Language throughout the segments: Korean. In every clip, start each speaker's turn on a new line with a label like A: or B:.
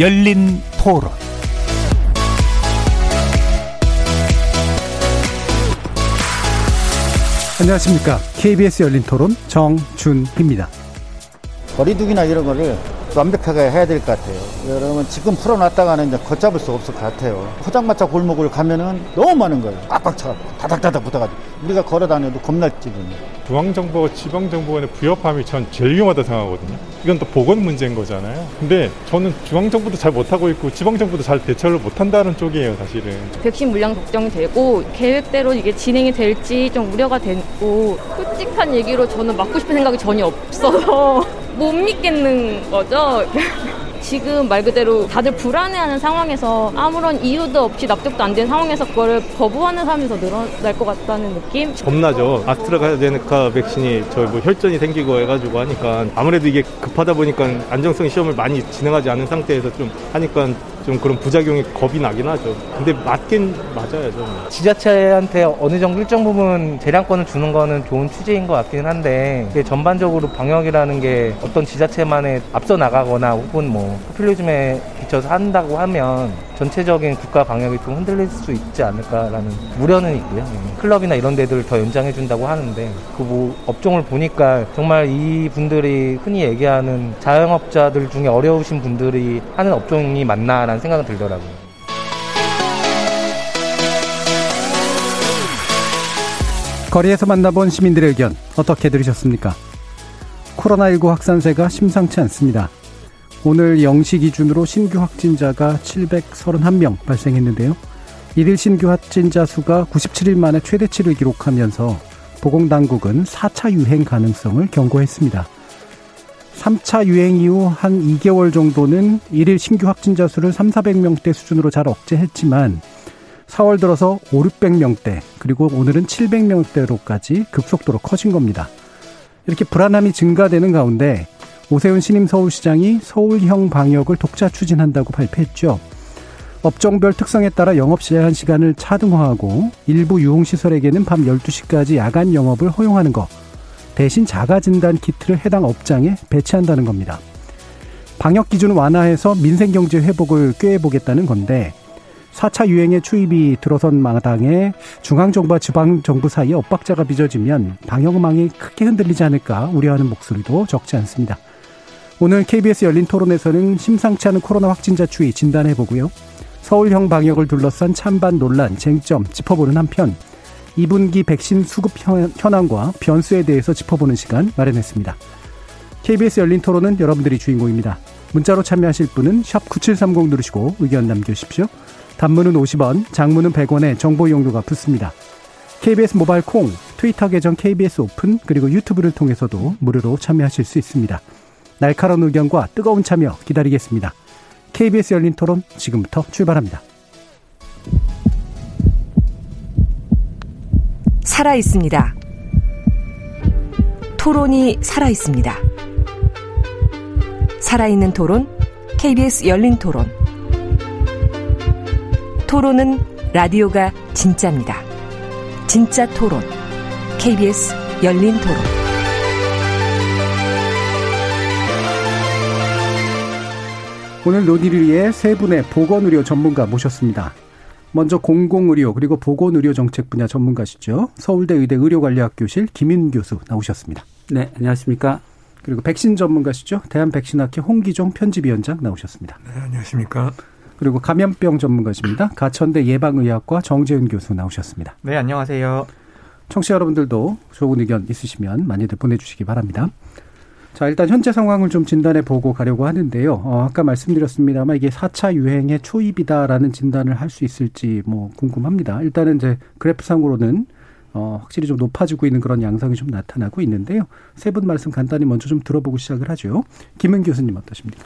A: 열린 토론
B: 안녕하십니까. KBS 열린 토론 정준희입니다.
C: 거리두기나 이런 거를 완벽하게 해야 될 것 같아요. 여러분 지금 풀어놨다가는 이제 걷잡을 수 없을 것 같아요. 포장마차 골목을 가면은 너무 많은 거예요. 빡빡 차갖고 다닥다닥 붙어가지고 우리가 걸어 다녀도 겁날 지금.
D: 중앙정부와 지방정부 간의 부협함이 전 제일 위험하다 생각하거든요. 이건 또 보건 문제인 거잖아요. 근데 저는 중앙정부도 잘 못하고 있고 지방정부도 잘 대처를 못한다는 쪽이에요, 사실은.
E: 백신 물량 걱정이 되고 계획대로 이게 진행이 될지 좀 우려가 되고 솔직한 얘기로 저는 맞고 싶은 생각이 전혀 없어서 못 믿겠는 거죠. 지금 말 그대로 다들 불안해하는 상황에서 아무런 이유도 없이 납득도 안 된 상황에서 그거를 거부하는 사람이 더 늘어날 것 같다는 느낌?
F: 겁나죠. 아스트라제네카 백신이 저뭐 혈전이 생기고 해가지고 하니까 아무래도 이게 급하다 보니까 안정성 시험을 많이 진행하지 않은 상태에서 좀 하니까 좀 그런 부작용이 겁이 나긴 하죠. 근데 맞긴 맞아요, 좀.
G: 지자체한테 어느 정도 일정 부분 재량권을 주는 거는 좋은 취지인 것 같기는 한데 전반적으로 방역이라는 게 어떤 지자체만에 앞서 나가거나 혹은 뭐 포퓰리즘에 비춰서 한다고 하면 전체적인 국가 방역이 좀 흔들릴 수 있지 않을까라는 우려는 있고요. 네. 클럽이나 이런 데들 더 연장해 준다고 하는데 그 뭐 업종을 보니까 정말 이 분들이 흔히 얘기하는 자영업자들 중에 어려우신 분들이 하는 업종이 맞나 라는 생각은 들더라고요.
B: 거리에서 만나본 시민들의 의견 어떻게 들으셨습니까? 코로나19 확산세가 심상치 않습니다. 오늘 0시 기준으로 신규 확진자가 731명 발생했는데요. 일일 신규 확진자 수가 97일 만에 최대치를 기록하면서 보건당국은 4차 유행 가능성을 경고했습니다. 3차 유행 이후 한 2개월 정도는 일일 신규 확진자 수를 3, 400명대 수준으로 잘 억제했지만 4월 들어서 5, 600명대 그리고 오늘은 700명대로까지 급속도로 커진 겁니다. 이렇게 불안함이 증가되는 가운데 오세훈 신임 서울시장이 서울형 방역을 독자 추진한다고 발표했죠. 업종별 특성에 따라 영업 제한 시간을 차등화하고 일부 유흥시설에게는 밤 12시까지 야간 영업을 허용하는 것, 대신 자가진단 키트를 해당 업장에 배치한다는 겁니다. 방역 기준 완화해서 민생 경제 회복을 꾀해보겠다는 건데 4차 유행의 추입이 들어선 마당에 중앙정부와 지방정부 사이에 엇박자가 빚어지면 방역망이 크게 흔들리지 않을까 우려하는 목소리도 적지 않습니다. 오늘 KBS 열린 토론에서는 심상치 않은 코로나 확진자 추이 진단해보고요. 서울형 방역을 둘러싼 찬반 논란, 쟁점 짚어보는 한편 2분기 백신 수급 현황과 변수에 대해서 짚어보는 시간 마련했습니다. KBS 열린 토론은 여러분들이 주인공입니다. 문자로 참여하실 분은 9730 누르시고 의견 남겨주십시오. 단문은 50원, 장문은 100원에 정보 이용료가 붙습니다. KBS 모바일 콩, 트위터 계정 KBS 오픈, 그리고 유튜브를 통해서도 무료로 참여하실 수 있습니다. 날카로운 의견과 뜨거운 참여 기다리겠습니다. KBS 열린 토론 지금부터 출발합니다.
H: 살아 있습니다. 토론이 살아 있습니다. 살아있는 토론, KBS 열린 토론. 토론은 라디오가 진짜입니다. 진짜 토론, KBS 열린 토론.
B: 오늘 논의를 위해 세 분의 보건의료 전문가 모셨습니다. 먼저 공공의료 그리고 보건의료 정책 분야 전문가시죠. 서울대 의대 의료관리학교실 김인 교수 나오셨습니다.
I: 네, 안녕하십니까.
B: 그리고 백신 전문가시죠. 대한백신학회 홍기종 편집위원장 나오셨습니다.
J: 네, 안녕하십니까.
B: 그리고 감염병 전문가십니다. 가천대 예방의학과 정재윤 교수 나오셨습니다.
K: 네, 안녕하세요.
B: 청취자 여러분들도 좋은 의견 있으시면 많이들 보내주시기 바랍니다. 자, 일단 현재 상황을 좀 진단해 보고 가려고 하는데요. 어, 아까 말씀드렸습니다만 이게 4차 유행의 초입이다라는 진단을 할 수 있을지 뭐 궁금합니다. 일단은 이제 그래프상으로는 어, 확실히 좀 높아지고 있는 그런 양상이 좀 나타나고 있는데요. 세 분 말씀 간단히 먼저 좀 들어보고 시작을 하죠. 김은 교수님 어떠십니까?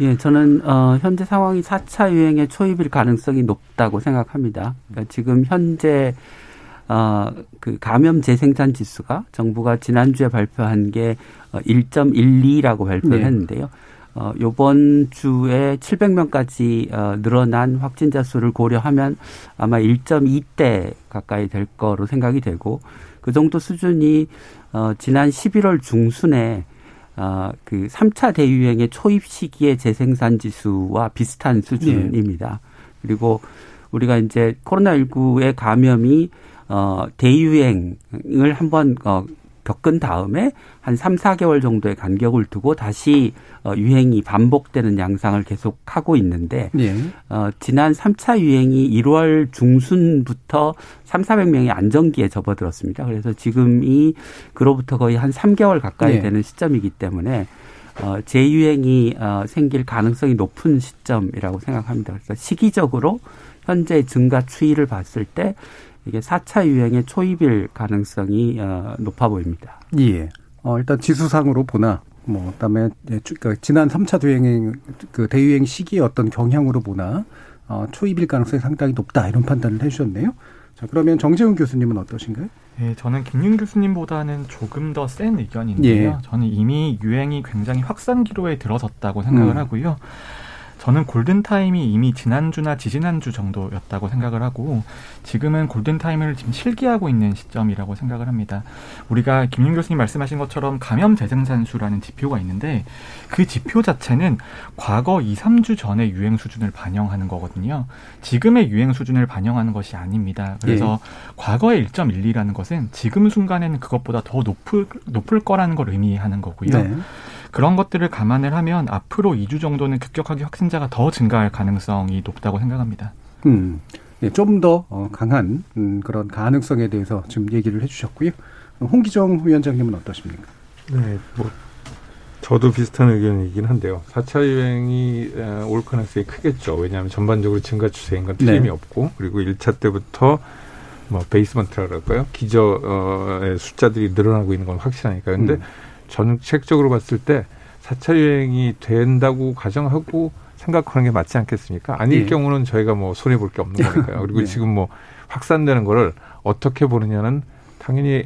I: 예, 저는 어, 현재 상황이 4차 유행의 초입일 가능성이 높다고 생각합니다. 그러니까 지금 현재 어, 그 감염 재생산 지수가 정부가 지난주에 발표한 게 1.12라고 어, 발표를 네. 했는데요. 어, 요번 주에 700명까지 어, 늘어난 확진자 수를 고려하면 아마 1.2대 가까이 될 거로 생각이 되고 그 정도 수준이 어, 지난 11월 중순에 어, 그 3차 대유행의 초입 시기의 재생산 지수와 비슷한 수준입니다. 예. 그리고 우리가 이제 코로나19의 감염이 어, 대유행을 한번 어, 겪은 다음에 한 3, 4개월 정도의 간격을 두고 다시 어, 유행이 반복되는 양상을 계속하고 있는데 예. 어, 지난 3차 유행이 1월 중순부터 3, 400명이 안정기에 접어들었습니다. 그래서 지금이 그로부터 거의 한 3개월 가까이 예. 되는 시점이기 때문에 어, 재유행이 어, 생길 가능성이 높은 시점이라고 생각합니다. 그래서 시기적으로 현재 증가 추이를 봤을 때 이게 4차 유행의 초입일 가능성이 어, 높아 보입니다.
B: 예. 어, 일단 지수상으로 보나 뭐 그다음에 그러니까 지난 3차 대유행 그 대유행 시기의 어떤 경향으로 보나 어, 초입일 가능성이 상당히 높다 이런 판단을 해주셨네요. 자 그러면 정재훈 교수님은 어떠신가요?
J: 네, 저는 김윤 교수님보다는 조금 더 센 의견인데요. 예. 저는 이미 유행이 굉장히 확산 기로에 들어섰다고 생각을 음. 하고요. 저는 골든타임이 이미 지난주나 지지난주 정도였다고 생각을 하고 지금은 골든타임을 지금 실기하고 있는 시점이라고 생각을 합니다. 우리가 김윤 교수님 말씀하신 것처럼 감염 재생산수라는 지표가 있는데 그 지표 자체는 과거 2, 3주 전의 유행 수준을 반영하는 거거든요. 지금의 유행 수준을 반영하는 것이 아닙니다. 그래서 예. 과거의 1.12라는 것은 지금 순간에는 그것보다 더 높을, 높을 거라는 걸 의미하는 거고요. 네. 그런 것들을 감안을 하면 앞으로 2주 정도는 급격하게 확진자가 더 증가할 가능성이 높다고 생각합니다.
B: 음, 예, 좀더 어, 강한 음, 그런 가능성에 대해서 지금 얘기를 해주셨고요. 홍기정 위원장님은 어떠십니까?
K: 네, 뭐 저도 비슷한 의견이긴 한데요. 4차 유행이 올 가능성이 크겠죠. 왜냐하면 전반적으로 증가 추세인 건 틀림이 네. 없고 그리고 1차 때부터 뭐 베이스먼트라 그럴까요? 기저의 숫자들이 늘어나고 있는 건 확실하니까. 근데 음. 정책적으로 봤을 때 4차 유행이 된다고 가정하고 생각하는 게 맞지 않겠습니까? 아닐 예. 경우는 저희가 뭐 손해 볼 게 없는 거니까요. 그리고 예. 지금 뭐 확산되는 거를 어떻게 보느냐는 당연히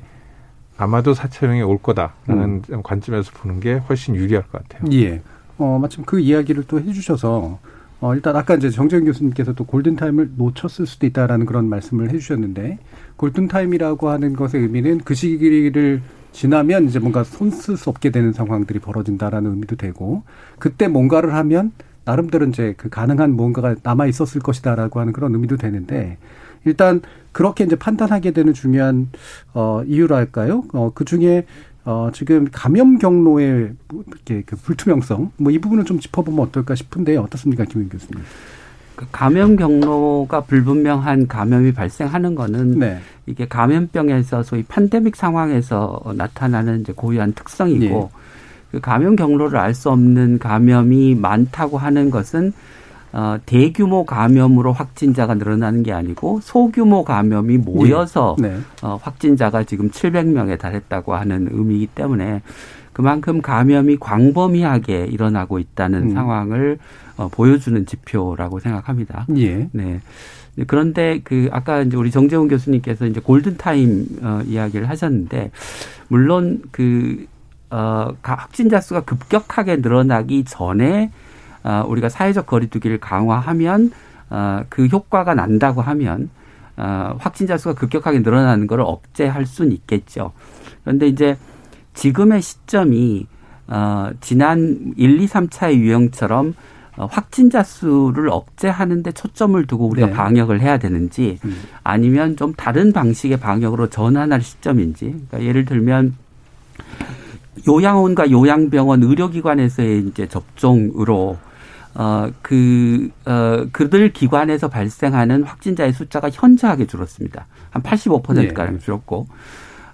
K: 아마도 4차 유행이 올 거다라는 음. 관점에서 보는 게 훨씬 유리할 것 같아요.
B: 예. 어, 마침 그 이야기를 또 해주셔서 어, 일단 아까 이제 정재현 교수님께서 또 골든타임을 놓쳤을 수도 있다라는 그런 말씀을 해주셨는데 골든타임이라고 하는 것의 의미는 그 시기를 지나면 이제 뭔가 손쓸 수 없게 되는 상황들이 벌어진다라는 의미도 되고 그때 뭔가를 하면 나름대로 이제 그 가능한 뭔가가 남아 있었을 것이다라고 하는 그런 의미도 되는데 일단 그렇게 이제 판단하게 되는 중요한 어 이유랄까요? 어그 중에 어 지금 감염 경로의 이렇게 그 불투명성 뭐 이 부분을 좀 짚어보면 어떨까 싶은데 어떻습니까, 김윤 교수님?
I: 그 감염 경로가 불분명한 감염이 발생하는 거는 네. 이게 감염병에서 소위 판데믹 상황에서 나타나는 이제 고유한 특성이고 네. 그 감염 경로를 알 수 없는 감염이 많다고 하는 것은 어, 대규모 감염으로 확진자가 늘어나는 게 아니고 소규모 감염이 모여서 네. 네. 어, 확진자가 지금 700명에 달했다고 하는 의미이기 때문에 그만큼 감염이 광범위하게 일어나고 있다는 음. 상황을 어, 보여주는 지표라고 생각합니다. 예. 네. 그런데 그 아까 이제 우리 정재훈 교수님께서 이제 골든 타임 어 이야기를 하셨는데 물론 그 어, 확진자 수가 급격하게 늘어나기 전에 어, 우리가 사회적 거리두기를 강화하면 어, 그 효과가 난다고 하면 어, 확진자 수가 급격하게 늘어나는 것을 억제할 수는 있겠죠. 그런데 이제 지금의 시점이 어, 지난 1, 2, 3차의 유형처럼 어, 확진자 수를 억제하는 데 초점을 두고 우리가 네. 방역을 해야 되는지 음. 아니면 좀 다른 방식의 방역으로 전환할 시점인지 그러니까 예를 들면 요양원과 요양병원 의료기관에서의 이제 접종으로 어, 그, 어, 그들 기관에서 발생하는 확진자의 숫자가 현저하게 줄었습니다. 한 85%가량 네. 줄었고,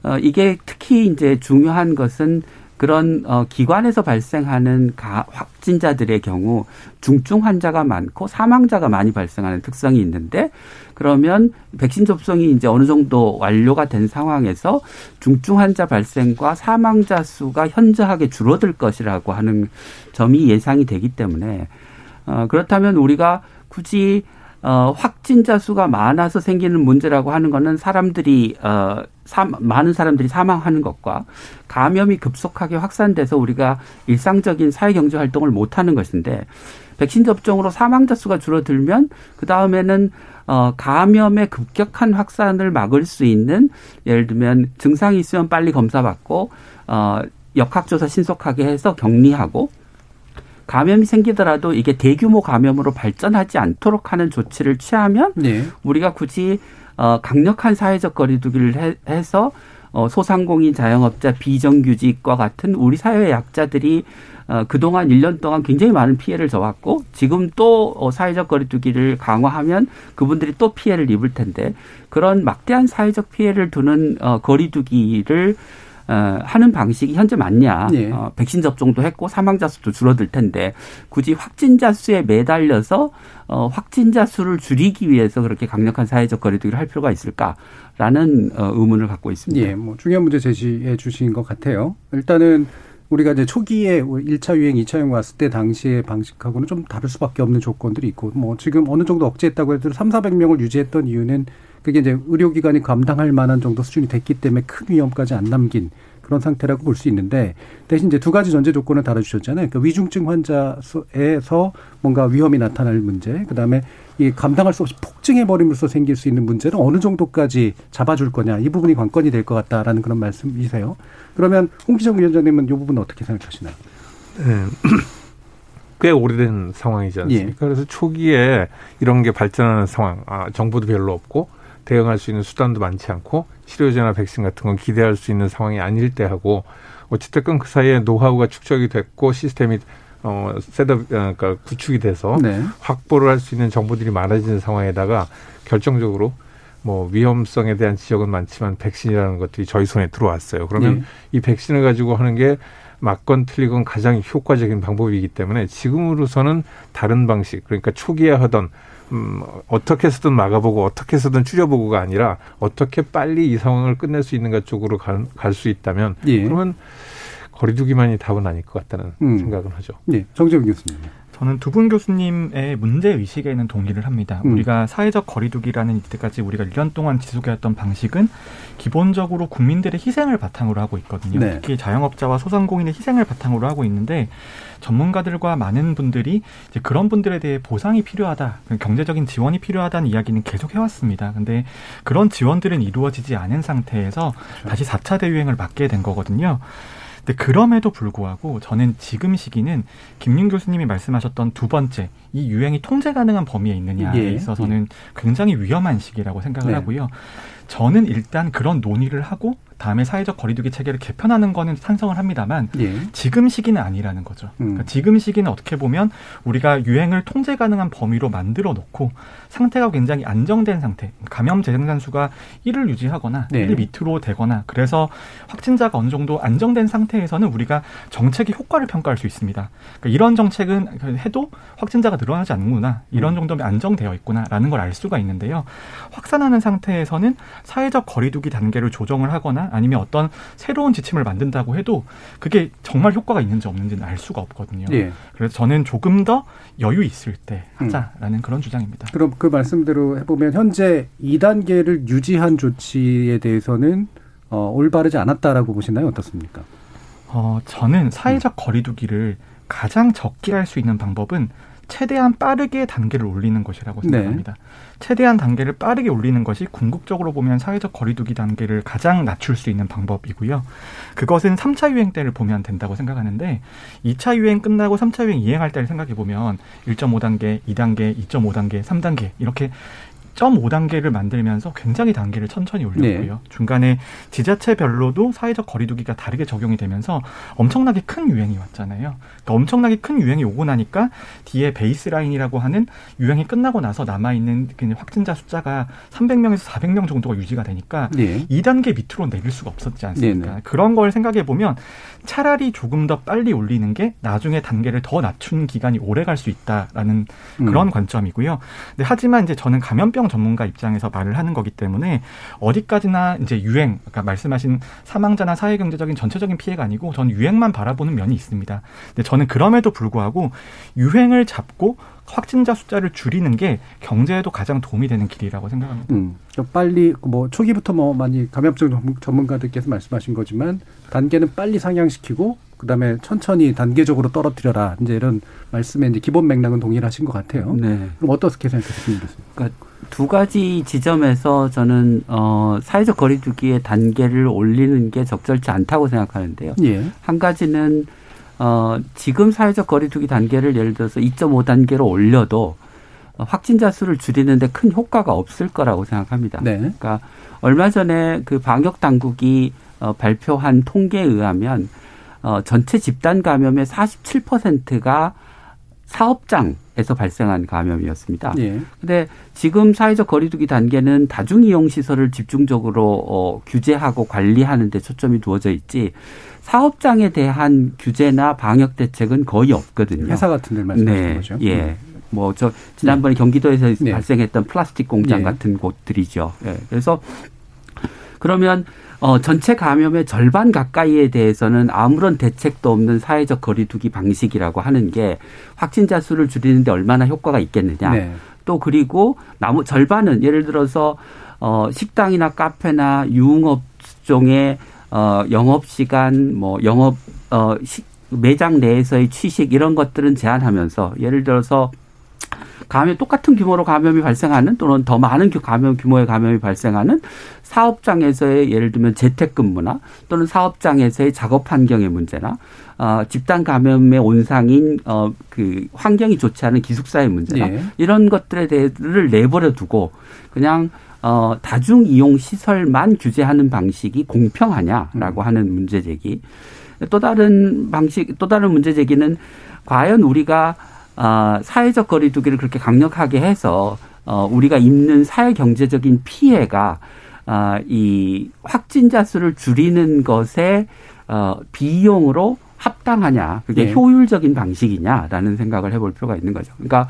I: 어, 이게 특히 이제 중요한 것은 그런 어 기관에서 발생하는 가, 확진자들의 경우 중증 환자가 많고 사망자가 많이 발생하는 특성이 있는데 그러면 백신 접종이 이제 어느 정도 완료가 된 상황에서 중증 환자 발생과 사망자 수가 현저하게 줄어들 것이라고 하는 점이 예상이 되기 때문에 어 그렇다면 우리가 굳이 어, 확진자 수가 많아서 생기는 문제라고 하는 거는 사람들이 어, 사, 많은 사람들이 사망하는 것과 감염이 급속하게 확산돼서 우리가 일상적인 사회 경제 활동을 못 하는 것인데 백신 접종으로 사망자 수가 줄어들면 그 다음에는 어, 감염의 급격한 확산을 막을 수 있는 예를 들면 증상이 있으면 빨리 검사받고 어, 역학조사 신속하게 해서 격리하고 감염이 생기더라도 이게 대규모 감염으로 발전하지 않도록 하는 조치를 취하면 네. 우리가 굳이 어 강력한 사회적 거리두기를 해, 해서 어 소상공인 자영업자 비정규직과 같은 우리 사회의 약자들이 어, 그동안 1년 동안 굉장히 많은 피해를 져왔고 지금 또 어, 사회적 거리두기를 강화하면 그분들이 또 피해를 입을 텐데 그런 막대한 사회적 피해를 두는 어, 거리두기를 어, 하는 방식이 현재 맞냐? 네. 어, 백신 접종도 했고 사망자 수도 줄어들 텐데 굳이 확진자 수에 매달려서 어, 확진자 수를 줄이기 위해서 그렇게 강력한 사회적 거리두기를 할 필요가 있을까라는 어, 의문을 갖고 있습니다.
B: 예, 뭐 중요한 문제 제시해 주신 것 같아요. 일단은 우리가 이제 초기에 1차 유행, 2차 유행 왔을 때 당시의 방식하고는 좀 다를 수밖에 없는 조건들이 있고 뭐 지금 어느 정도 억제했다고 해도 3, 400명을 유지했던 이유는 그게 이제 의료기관이 감당할 만한 정도 수준이 됐기 때문에 큰 위험까지 안 남긴 그런 상태라고 볼 수 있는데 대신 이제 두 가지 전제 조건을 달아주셨잖아요. 그러니까 위중증 환자에서 뭔가 위험이 나타날 문제, 그 다음에 이 감당할 수 없이 폭증해 버림으로써 생길 수 있는 문제는 어느 정도까지 잡아줄 거냐 이 부분이 관건이 될 것 같다라는 그런 말씀이세요. 그러면 홍기정 위원장님은 이 부분 은 어떻게 생각하시나요? 네.
K: 꽤 오래된 상황이지 않습니까? 예. 그래서 초기에 이런 게 발전하는 상황, 아, 정부도 별로 없고 대응할 수 있는 수단도 많지 않고 치료제나 백신 같은 건 기대할 수 있는 상황이 아닐 때 하고 어찌됐건 그 사이에 노하우가 축적이 됐고 시스템이 어 셋업 어, 그러니까 구축이 돼서 네. 확보를 할 수 있는 정보들이 많아지는 상황에다가 결정적으로 뭐 위험성에 대한 지적은 많지만 백신이라는 것들이 저희 손에 들어왔어요. 그러면 네. 이 백신을 가지고 하는 게 맞건 틀리건 가장 효과적인 방법이기 때문에 지금으로서는 다른 방식 그러니까 초기에 하던 음, 어떻게 해서든 막아보고 어떻게 해서든 줄여보고가 아니라 어떻게 빨리 이 상황을 끝낼 수 있는가 쪽으로 갈수 있다면 예. 그러면 거리두기만이 답은 아닐 것 같다는 음. 생각은 하죠.
B: 네, 정재훈 교수님.
J: 저는 두 분 교수님의 문제 의식에는 동의를 합니다. 음. 우리가 사회적 거리두기라는 이때까지 우리가 1년 동안 지속해왔던 방식은 기본적으로 국민들의 희생을 바탕으로 하고 있거든요. 네. 특히 자영업자와 소상공인의 희생을 바탕으로 하고 있는데 전문가들과 많은 분들이 이제 그런 분들에 대해 보상이 필요하다, 경제적인 지원이 필요하다는 이야기는 계속 해왔습니다. 근데 그런 지원들은 이루어지지 않은 상태에서 그렇죠. 다시 4차 대유행을 맞게 된 거거든요. 근데 그럼에도 불구하고 저는 지금 시기는 김윤 교수님이 말씀하셨던 두 번째 이 유행이 통제 가능한 범위에 있느냐에 예. 있어서는 굉장히 위험한 시기라고 생각을 네. 하고요. 저는 일단 그런 논의를 하고 다음에 사회적 거리두기 체계를 개편하는 거는 찬성을 합니다만 예. 지금 시기는 아니라는 거죠. 음. 그러니까 지금 시기는 어떻게 보면 우리가 유행을 통제 가능한 범위로 만들어 놓고 상태가 굉장히 안정된 상태, 감염 재생산 수가 1을 유지하거나 네. 1 밑으로 되거나 그래서 확진자가 어느 정도 안정된 상태에서는 우리가 정책의 효과를 평가할 수 있습니다. 그러니까 이런 정책은 해도 확진자가 늘어나지 않는구나, 이런 음. 정도면 안정되어 있구나라는 걸 알 수가 있는데요. 확산하는 상태에서는 사회적 거리두기 단계를 조정을 하거나 아니면 어떤 새로운 지침을 만든다고 해도 그게 정말 효과가 있는지 없는지는 알 수가 없거든요. 예. 그래서 저는 조금 더 여유 있을 때 하자라는 음. 그런 주장입니다.
B: 그럼 그 말씀대로 해보면 현재 2단계를 유지한 조치에 대해서는 어, 올바르지 않았다라고 보시나요? 어떻습니까?
J: 어, 저는 사회적 거리두기를 가장 적게 할 수 있는 방법은 최대한 빠르게 단계를 올리는 것이라고 네. 생각합니다. 네. 최대한 단계를 빠르게 올리는 것이 궁극적으로 보면 사회적 거리두기 단계를 가장 낮출 수 있는 방법이고요. 그것은 3차 유행 때를 보면 된다고 생각하는데 2차 유행 끝나고 3차 유행 이행할 때를 생각해 보면 1.5단계, 2단계, 2.5단계, 3단계 이렇게 0.5단계를 만들면서 굉장히 단계를 천천히 올렸고요. 네. 중간에 지자체별로도 사회적 거리두기가 다르게 적용이 되면서 엄청나게 큰 유행이 왔잖아요. 그러니까 엄청나게 큰 유행이 오고 나니까 뒤에 베이스라인이라고 하는 유행이 끝나고 나서 남아있는 그 확진자 숫자가 300명에서 400명 정도가 유지가 되니까 네. 2단계 밑으로 내릴 수가 없었지 않습니까? 네, 네. 그런 걸 생각해 보면 차라리 조금 더 빨리 올리는 게 나중에 단계를 더 낮춘 기간이 오래 갈 수 있다라는 그런 음. 관점이고요. 근데 하지만 이제 저는 감염병 전문가 입장에서 말을 하는 거기 때문에 어디까지나 이제 유행, 그러니까 말씀하신 사망자나 사회 경제적인 전체적인 피해가 아니고 저는 유행만 바라보는 면이 있습니다. 근데 저는 그럼에도 불구하고 유행을 잡고 확진자 숫자를 줄이는 게 경제에도 가장 도움이 되는 길이라고 생각합니다. 음,
B: 빨리 뭐 초기부터 뭐 많이 감염증 전문가들께서 말씀하신 거지만 단계는 빨리 상향시키고 그다음에 천천히 단계적으로 떨어뜨려라. 이제 이런 말씀에 이제 기본 맥락은 동일하신 것 같아요. 네. 그럼 어떻게 생각하십니까?
I: 그러니까 두 가지 지점에서 저는 어 사회적 거리두기의 단계를 올리는 게 적절치 않다고 생각하는데요. 예. 한 가지는 어 지금 사회적 거리두기 단계를 예를 들어서 2.5 단계로 올려도 확진자 수를 줄이는데 큰 효과가 없을 거라고 생각합니다. 네. 그러니까 얼마 전에 그 방역 당국이 어, 발표한 통계에 의하면 어, 전체 집단 감염의 47%가 사업장에서 발생한 감염이었습니다. 예. 근데 지금 사회적 거리두기 단계는 다중 이용 시설을 집중적으로 어, 규제하고 관리하는 데 초점이 두어져 있지 사업장에 대한 규제나 방역 대책은 거의 없거든요.
B: 회사 같은 데 말씀하시는
I: 네.
B: 거죠.
I: 예. 음. 뭐저 지난번에 네. 경기도에서 네. 발생했던 플라스틱 공장 네. 같은 곳들이죠. 예. 그래서 그러면 어, 전체 감염의 절반 가까이에 대해서는 아무런 대책도 없는 사회적 거리두기 방식이라고 하는 게 확진자 수를 줄이는데 얼마나 효과가 있겠느냐. 네. 또 그리고 나무 절반은 예를 들어서 어, 식당이나 카페나 유흥업 종의 어, 영업 시간, 뭐 영업 어, 시, 매장 내에서의 취식 이런 것들은 제한하면서 예를 들어서 감염 똑같은 규모로 감염이 발생하는 또는 더 많은 감염 규모의 감염이 발생하는 사업장에서의 예를 들면 재택근무나 또는 사업장에서의 작업 환경의 문제나 어, 집단 감염의 온상인 어, 그 환경이 좋지 않은 기숙사의 문제나 예. 이런 것들에 대해를 내버려 두고 그냥 어, 다중 이용 시설만 규제하는 방식이 공평하냐라고 음. 하는 문제 제기. 또 다른 방식, 또 다른 문제 제기는 과연 우리가 어, 사회적 거리두기를 그렇게 강력하게 해서 어, 우리가 입는 사회 경제적인 피해가 어, 이 확진자 수를 줄이는 것에 어, 비용으로 합당하냐, 그게 네. 효율적인 방식이냐라는 생각을 해볼 필요가 있는 거죠. 그러니까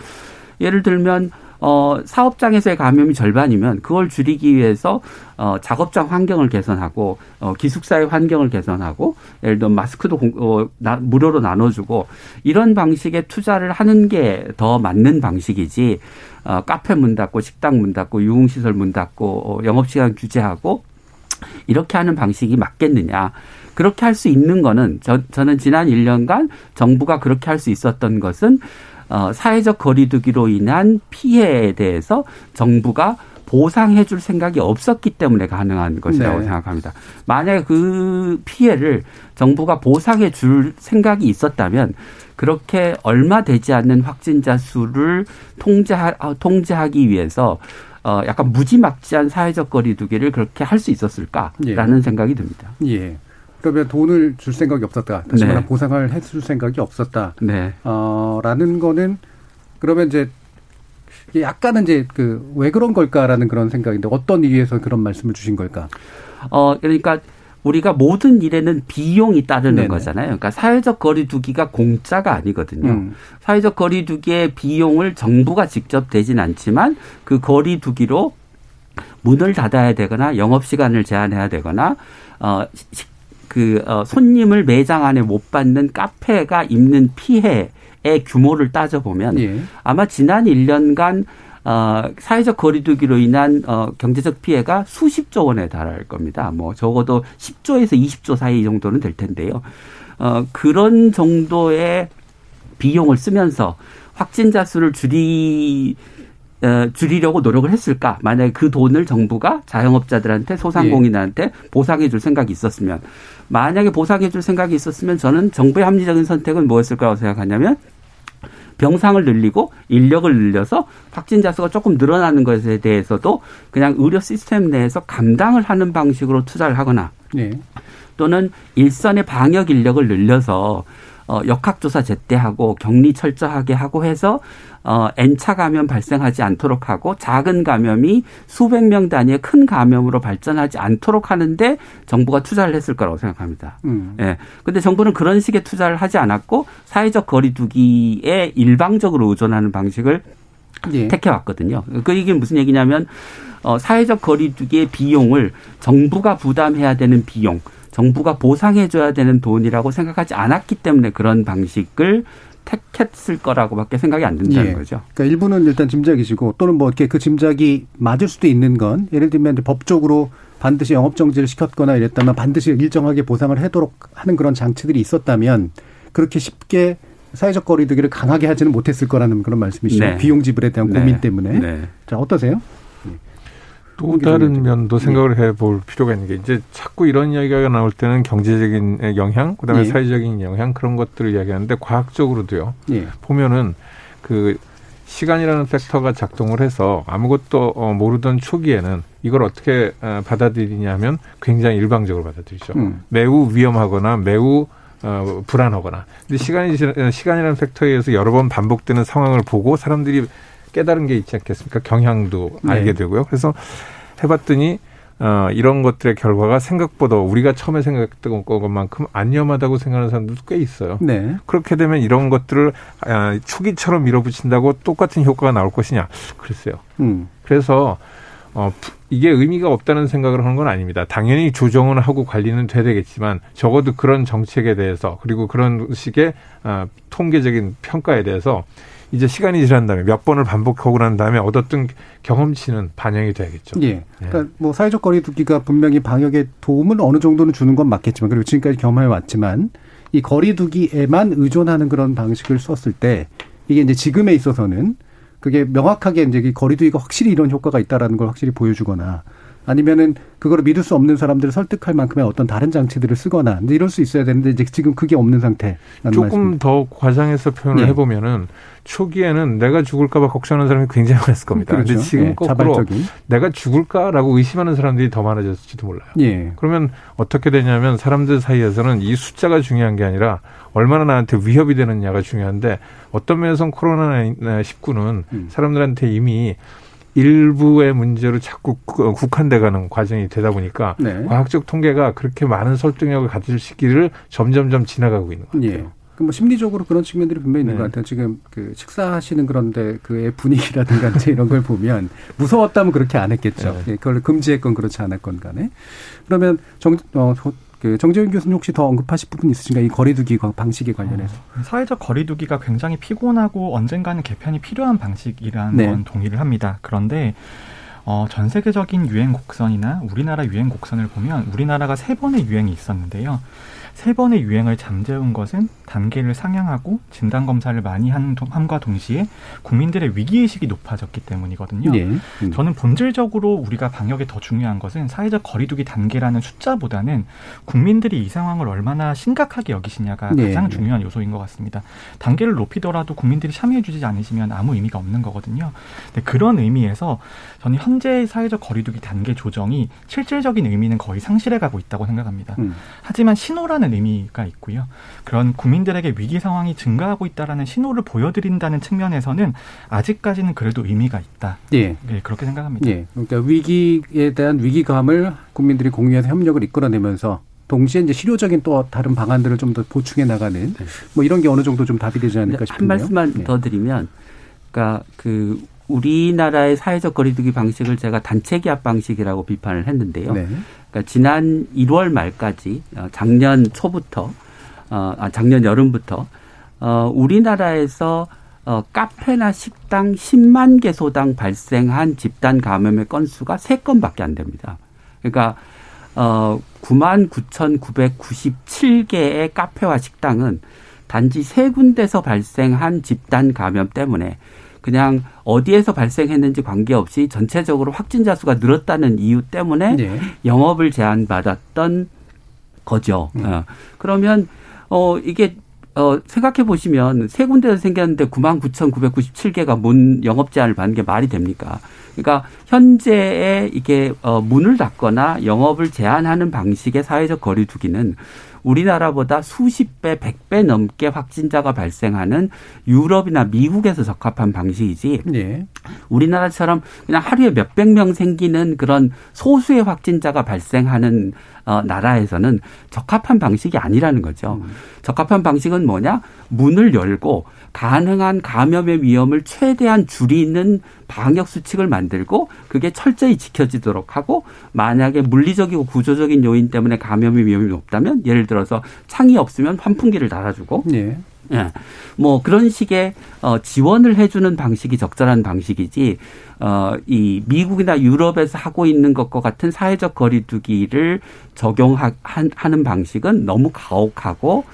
I: 예를 들면 어, 사업장에서의 감염이 절반이면 그걸 줄이기 위해서 어, 작업장 환경을 개선하고 어, 기숙사의 환경을 개선하고 예를 들어 마스크도 공, 어, 나, 무료로 나눠주고 이런 방식의 투자를 하는 게 더 맞는 방식이지 어, 카페 문 닫고 식당 문 닫고 유흥시설 문 닫고 어, 영업시간 규제하고 이렇게 하는 방식이 맞겠느냐. 그렇게 할 수 있는 거는 저, 저는 지난 1년간 정부가 그렇게 할 수 있었던 것은 어, 사회적 거리두기로 인한 피해에 대해서 정부가 보상해 줄 생각이 없었기 때문에 가능한 것이라고 네. 생각합니다. 만약에 그 피해를 정부가 보상해 줄 생각이 있었다면 그렇게 얼마 되지 않는 확진자 수를 통제하, 어, 통제하기 위해서 어, 약간 무지막지한 사회적 거리두기를 그렇게 할 수 있었을까라는 예. 생각이 듭니다.
B: 예. 그러면 돈을 줄 생각이 없었다. 다시 말하면 네. 보상을 해줄 생각이 없었다. 네. 어, 라는 거는 그러면 이제 약간은 이제 그 왜 그런 걸까라는 그런 생각인데 어떤 이유에서 그런 말씀을 주신 걸까?
I: 어, 그러니까 우리가 모든 일에는 비용이 따르는 네네. 거잖아요. 그러니까 사회적 거리두기가 공짜가 아니거든요. 음. 사회적 거리두기의 비용을 정부가 직접 대진 않지만 그 거리두기로 문을 닫아야 되거나 영업 시간을 제한해야 되거나 어 그, 어, 손님을 매장 안에 못 받는 카페가 입는 피해의 규모를 따져보면 예. 아마 지난 1년간 어, 사회적 거리두기로 인한 어, 경제적 피해가 수십조 원에 달할 겁니다. 뭐 적어도 10조에서 20조 사이 정도는 될 텐데요. 어, 그런 정도의 비용을 쓰면서 확진자 수를 줄이 어, 줄이려고 노력을 했을까? 만약에 그 돈을 정부가 자영업자들한테 소상공인한테 예. 보상해 줄 생각이 있었으면 만약에 보상해 줄 생각이 있었으면 저는 정부의 합리적인 선택은 뭐였을 거라고 생각하냐면 병상을 늘리고 인력을 늘려서 확진자 수가 조금 늘어나는 것에 대해서도 그냥 의료 시스템 내에서 감당을 하는 방식으로 투자를 하거나 네. 또는 일선의 방역 인력을 늘려서 어, 역학조사 제때 하고 격리 철저하게 하고 해서 어, N차 감염 발생하지 않도록 하고 작은 감염이 수백 명 단위의 큰 감염으로 발전하지 않도록 하는데 정부가 투자를 했을 거라고 생각합니다. 음. 예. 근데 정부는 그런 식의 투자를 하지 않았고 사회적 거리두기에 일방적으로 의존하는 방식을 예. 택해 왔거든요. 그 이게 무슨 얘기냐면 어, 사회적 거리두기의 비용을 정부가 부담해야 되는 비용, 정부가 보상해줘야 되는 돈이라고 생각하지 않았기 때문에 그런 방식을 택했을 거라고밖에 생각이 안 든다는
B: 예.
I: 거죠.
B: 그러니까 일부는 일단 짐작이시고 또는 뭐 이렇게 그 짐작이 맞을 수도 있는 건 예를 들면 법적으로 반드시 영업 정지를 시켰거나 이랬다면 반드시 일정하게 보상을 하도록 하는 그런 장치들이 있었다면 그렇게 쉽게 사회적 거리두기를 강하게 하지는 못했을 거라는 그런 말씀이시죠.
I: 네.
B: 비용 지불에 대한
I: 네.
B: 고민 때문에.
I: 네.
B: 자 어떠세요?
K: 또 다른 면도 생각을 해볼 필요가 있는 게 이제 자꾸 이런 이야기가 나올 때는 경제적인 영향, 그다음에
B: 예.
K: 사회적인 영향 그런 것들을 이야기하는데 과학적으로도요.
B: 예.
K: 보면은 그 시간이라는 팩터가 작동을 해서 아무것도 어, 모르던 초기에는 이걸 어떻게 어, 받아들이냐면 굉장히 일방적으로 받아들이죠.
B: 음.
K: 매우 위험하거나 매우 어, 불안하거나. 근데 시간이 시간이라는 팩터에 의해서 여러 번 반복되는 상황을 보고 사람들이 깨달은 게 있지 않겠습니까? 경향도
B: 네.
K: 알게 되고요. 그래서 해봤더니 어, 이런 것들의 결과가 생각보다 우리가 처음에 생각했던 것만큼 안 위험하다고 생각하는 사람들도 꽤 있어요.
B: 네.
K: 그렇게 되면 이런 것들을 아, 초기처럼 밀어붙인다고 똑같은 효과가 나올 것이냐? 글쎄요.
B: 음.
K: 그래서 어, 부- 이게 의미가 없다는 생각을 하는 건 아닙니다. 당연히 조정은 하고 관리는 돼야 되겠지만 적어도 그런 정책에 대해서 그리고 그런 식의 아, 통계적인 평가에 대해서 이제 시간이 지난 다음에 몇 번을 반복하고 난 다음에 얻었던 경험치는 반영이 돼야겠죠.
B: 예. 그러니까 뭐 사회적 거리두기가 분명히 방역에 도움을 어느 정도는 주는 건 맞겠지만 그리고 지금까지 경험해 왔지만 이 거리두기에만 의존하는 그런 방식을 썼을 때 이게 이제 지금에 있어서는 그게 명확하게 이제 이 거리두기가 확실히 이런 효과가 있다라는 걸 확실히 보여주거나 아니면은 그거를 믿을 수 없는 사람들을 설득할 만큼의 어떤 다른 장치들을 쓰거나 이럴 수 있어야 되는데 이제 지금 그게 없는 상태라는
K: 조금
B: 말씀.
K: 더 과장해서 표현을
B: 네.
K: 해보면은 초기에는 내가 죽을까봐 걱정하는 사람이 굉장히 많았을 겁니다.
B: 그렇죠.
K: 근데 지금
B: 예,
K: 거꾸로
B: 자발적인.
K: 내가 죽을까라고 의심하는 사람들이 더 많아졌을지도 몰라요.
B: 예.
K: 그러면 어떻게 되냐면 사람들 사이에서는 이 숫자가 중요한 게 아니라 얼마나 나한테 위협이 되느냐가 중요한데 어떤 면에서는 코로나19는
B: 음.
K: 사람들한테 이미 일부의 문제로 자꾸 구- 국한돼 가는 과정이 되다 보니까
B: 네.
K: 과학적 통계가 그렇게 많은 설득력을 가질 시기를 점점점 지나가고 있는 것 같아요.
B: 예. 그뭐 심리적으로 그런 측면들이 분명히 있는
K: 네.
B: 것 같아요. 지금 그 식사하시는 그런데 그의 분위기라든가 이런 걸 보면 무서웠다면 그렇게 안 했겠죠.
K: 네.
B: 예, 그걸 금지했건 그렇지 않았건 간에. 그러면 정, 어, 소- 그 정재윤 교수님 혹시 더 언급하실 부분 있으신가요? 이 거리두기 과- 방식에 관련해서.
J: 사회적 거리두기가 굉장히 피곤하고 언젠가는 개편이 필요한 방식이라는
B: 네.
J: 건 동의를 합니다. 그런데 어, 전 세계적인 유행 곡선이나 우리나라 유행 곡선을 보면 우리나라가 세 번의 유행이 있었는데요. 세 번의 유행을 잠재운 것은 단계를 상향하고 진단 검사를 많이 한 동- 함과 동시에 국민들의 위기 의식이 높아졌기 때문이거든요.
B: 예. 음.
J: 저는 본질적으로 우리가 방역에 더 중요한 것은 사회적 거리두기 단계라는 숫자보다는 국민들이 이 상황을 얼마나 심각하게 여기시냐가
B: 네,
J: 가장
B: 네.
J: 중요한 요소인 것 같습니다. 단계를 높이더라도 국민들이 참여해주지 않으시면 아무 의미가 없는 거거든요. 그런 의미에서 저는 현재 사회적 거리두기 단계 조정이 실질적인 의미는 거의 상실해가고 있다고 생각합니다.
B: 음.
J: 하지만 신호라는 의미가 있고요. 그런 국민 들에게 위기 상황이 증가하고 있다라는 신호를 보여드린다는 측면에서는 아직까지는 그래도 의미가 있다.
B: 예.
J: 네, 그렇게 생각합니다.
B: 예. 그러니까 위기에 대한 위기감을 국민들이 공유해서 협력을 이끌어내면서 동시에 이제 실효적인 또 다른 방안들을 좀 더 보충해 나가는 뭐 이런 게 어느 정도 좀 답이 되지 않을까
I: 한
B: 싶은데요.
I: 말씀만
B: 예.
I: 더 드리면, 그러니까 그 우리나라의 사회적 거리두기 방식을 제가 단체 기합 방식이라고 비판을 했는데요.
B: 네.
I: 그러니까 지난 1월 말까지 어, 작년 초부터 어, 아, 작년 여름부터 어, 우리나라에서 어, 카페나 식당 10만 개소당 발생한 집단 감염의 건수가 3건밖에 안 됩니다. 그러니까 어, 9만 9,997개의 카페와 식당은 단지 세 군데서 발생한 집단 감염 때문에 그냥 어디에서 발생했는지 관계없이 전체적으로 확진자 수가 늘었다는 이유 때문에
B: 네.
I: 영업을 제한받았던 거죠. 어. 그러면 어 이게 어 생각해 보시면 세 군데에서 생겼는데 99,997개가 문 영업 제한을 받는 게 말이 됩니까? 그러니까 현재의 이게 어 문을 닫거나 영업을 제한하는 방식의 사회적 거리두기는 우리나라보다 수십 배, 백 배 넘게 확진자가 발생하는 유럽이나 미국에서 적합한 방식이지
B: 예.
I: 우리나라처럼 그냥 하루에 몇백 명 생기는 그런 소수의 확진자가 발생하는 어, 나라에서는 적합한 방식이 아니라는 거죠. 적합한 방식은 뭐냐? 문을 열고 가능한 감염의 위험을 최대한 줄이는 방역 수칙을 만들고 그게 철저히 지켜지도록 하고 만약에 물리적이고 구조적인 요인 때문에 감염의 위험이 높다면 예를 들어서 창이 없으면 환풍기를 달아주고 예. 예. 뭐 그런 식의 어 지원을 해주는 방식이 적절한 방식이지 어이 미국이나 유럽에서 하고 있는 것과 같은 사회적 거리두기를 적용하는 방식은 너무 가혹하고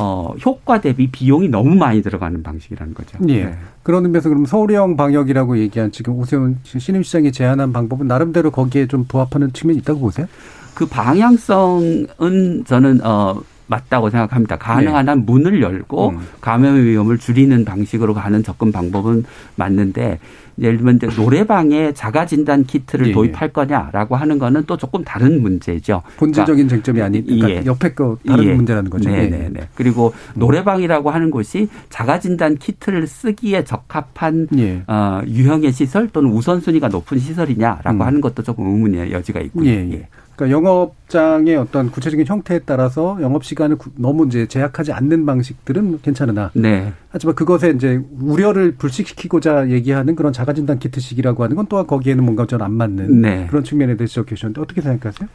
I: 어, 효과 대비 비용이 너무 많이 들어가는 방식이라는 거죠.
B: 예. 네. 그런 의미에서 그럼 서울형 방역이라고 얘기한 지금 오세훈 신임시장이 제안한 방법은 나름대로 거기에 좀 부합하는 측면이 있다고 보세요?
I: 그 방향성은 저는 어 맞다고 생각합니다. 가능한 네. 한 문을 열고 음. 감염의 위험을 줄이는 방식으로 가는 접근 방법은 맞는데 예를 들면 이제 노래방에 자가 진단 키트를 예. 도입할 거냐라고 하는 거는 또 조금 다른 문제죠.
B: 본질적인 그러니까 쟁점이 아닌 그러니까 예. 옆에 거 다른 예. 문제라는 거죠.
I: 네, 네, 네. 그리고 노래방이라고 하는 곳이 자가 진단 키트를 쓰기에 적합한 예. 어, 유형의 시설 또는 우선순위가 높은 시설이냐라고 음. 하는 것도 조금 의문의 여지가 있고요. 예. 예.
B: 그러니까 영업장의 어떤 구체적인 형태에 따라서 영업 시간을 너무 이제 제약하지 않는 방식들은 괜찮으나 네. 하지만 그것에 이제 우려를 불식시키고자 얘기하는 그런 자가진단 키트식이라고 하는 건 또한 거기에는 뭔가 좀 안 맞는 네. 그런 측면에 대해서 지적해 주셨는데 어떻게 생각하세요?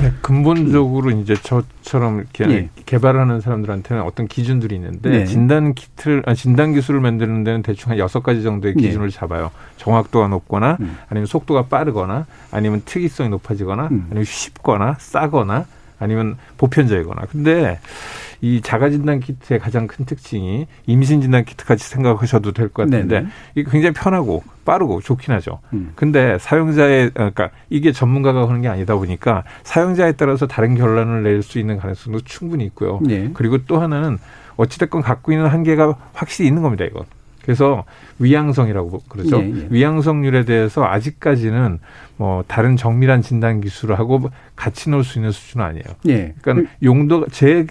K: 네, 근본적으로 이제 저처럼 이렇게 예. 개발하는 사람들한테는 어떤 기준들이 있는데 네. 진단 키트를 아, 진단 기술을 만드는 데는 대충 한 여섯 가지 정도의 예. 기준을 네. 잡아요. 정확도가 높거나 음. 아니면 속도가 빠르거나 아니면 특이성이 높아지거나 음. 아니면 쉽거나 싸거나 아니면 보편적이거나. 근데 이 자가진단 키트의 가장 큰 특징이 임신진단 키트 같이 생각하셔도 될 것 같은데 네네. 이게 굉장히 편하고 빠르고 좋긴 하죠. 음. 근데 사용자의 어, 그러니까 이게 전문가가 하는 게 아니다 보니까 사용자에 따라서 다른 결론을 낼 수 있는 가능성도 충분히 있고요. 네. 그리고 또 하나는 어찌됐건 갖고 있는 한계가 확실히 있는 겁니다. 이건. 그래서 위양성이라고 그러죠. 예, 예. 위양성률에 대해서 아직까지는 뭐 다른 정밀한 진단 기술을 하고 같이 놓을 수 있는 수준은 아니에요. 예. 그러니까 용도 제,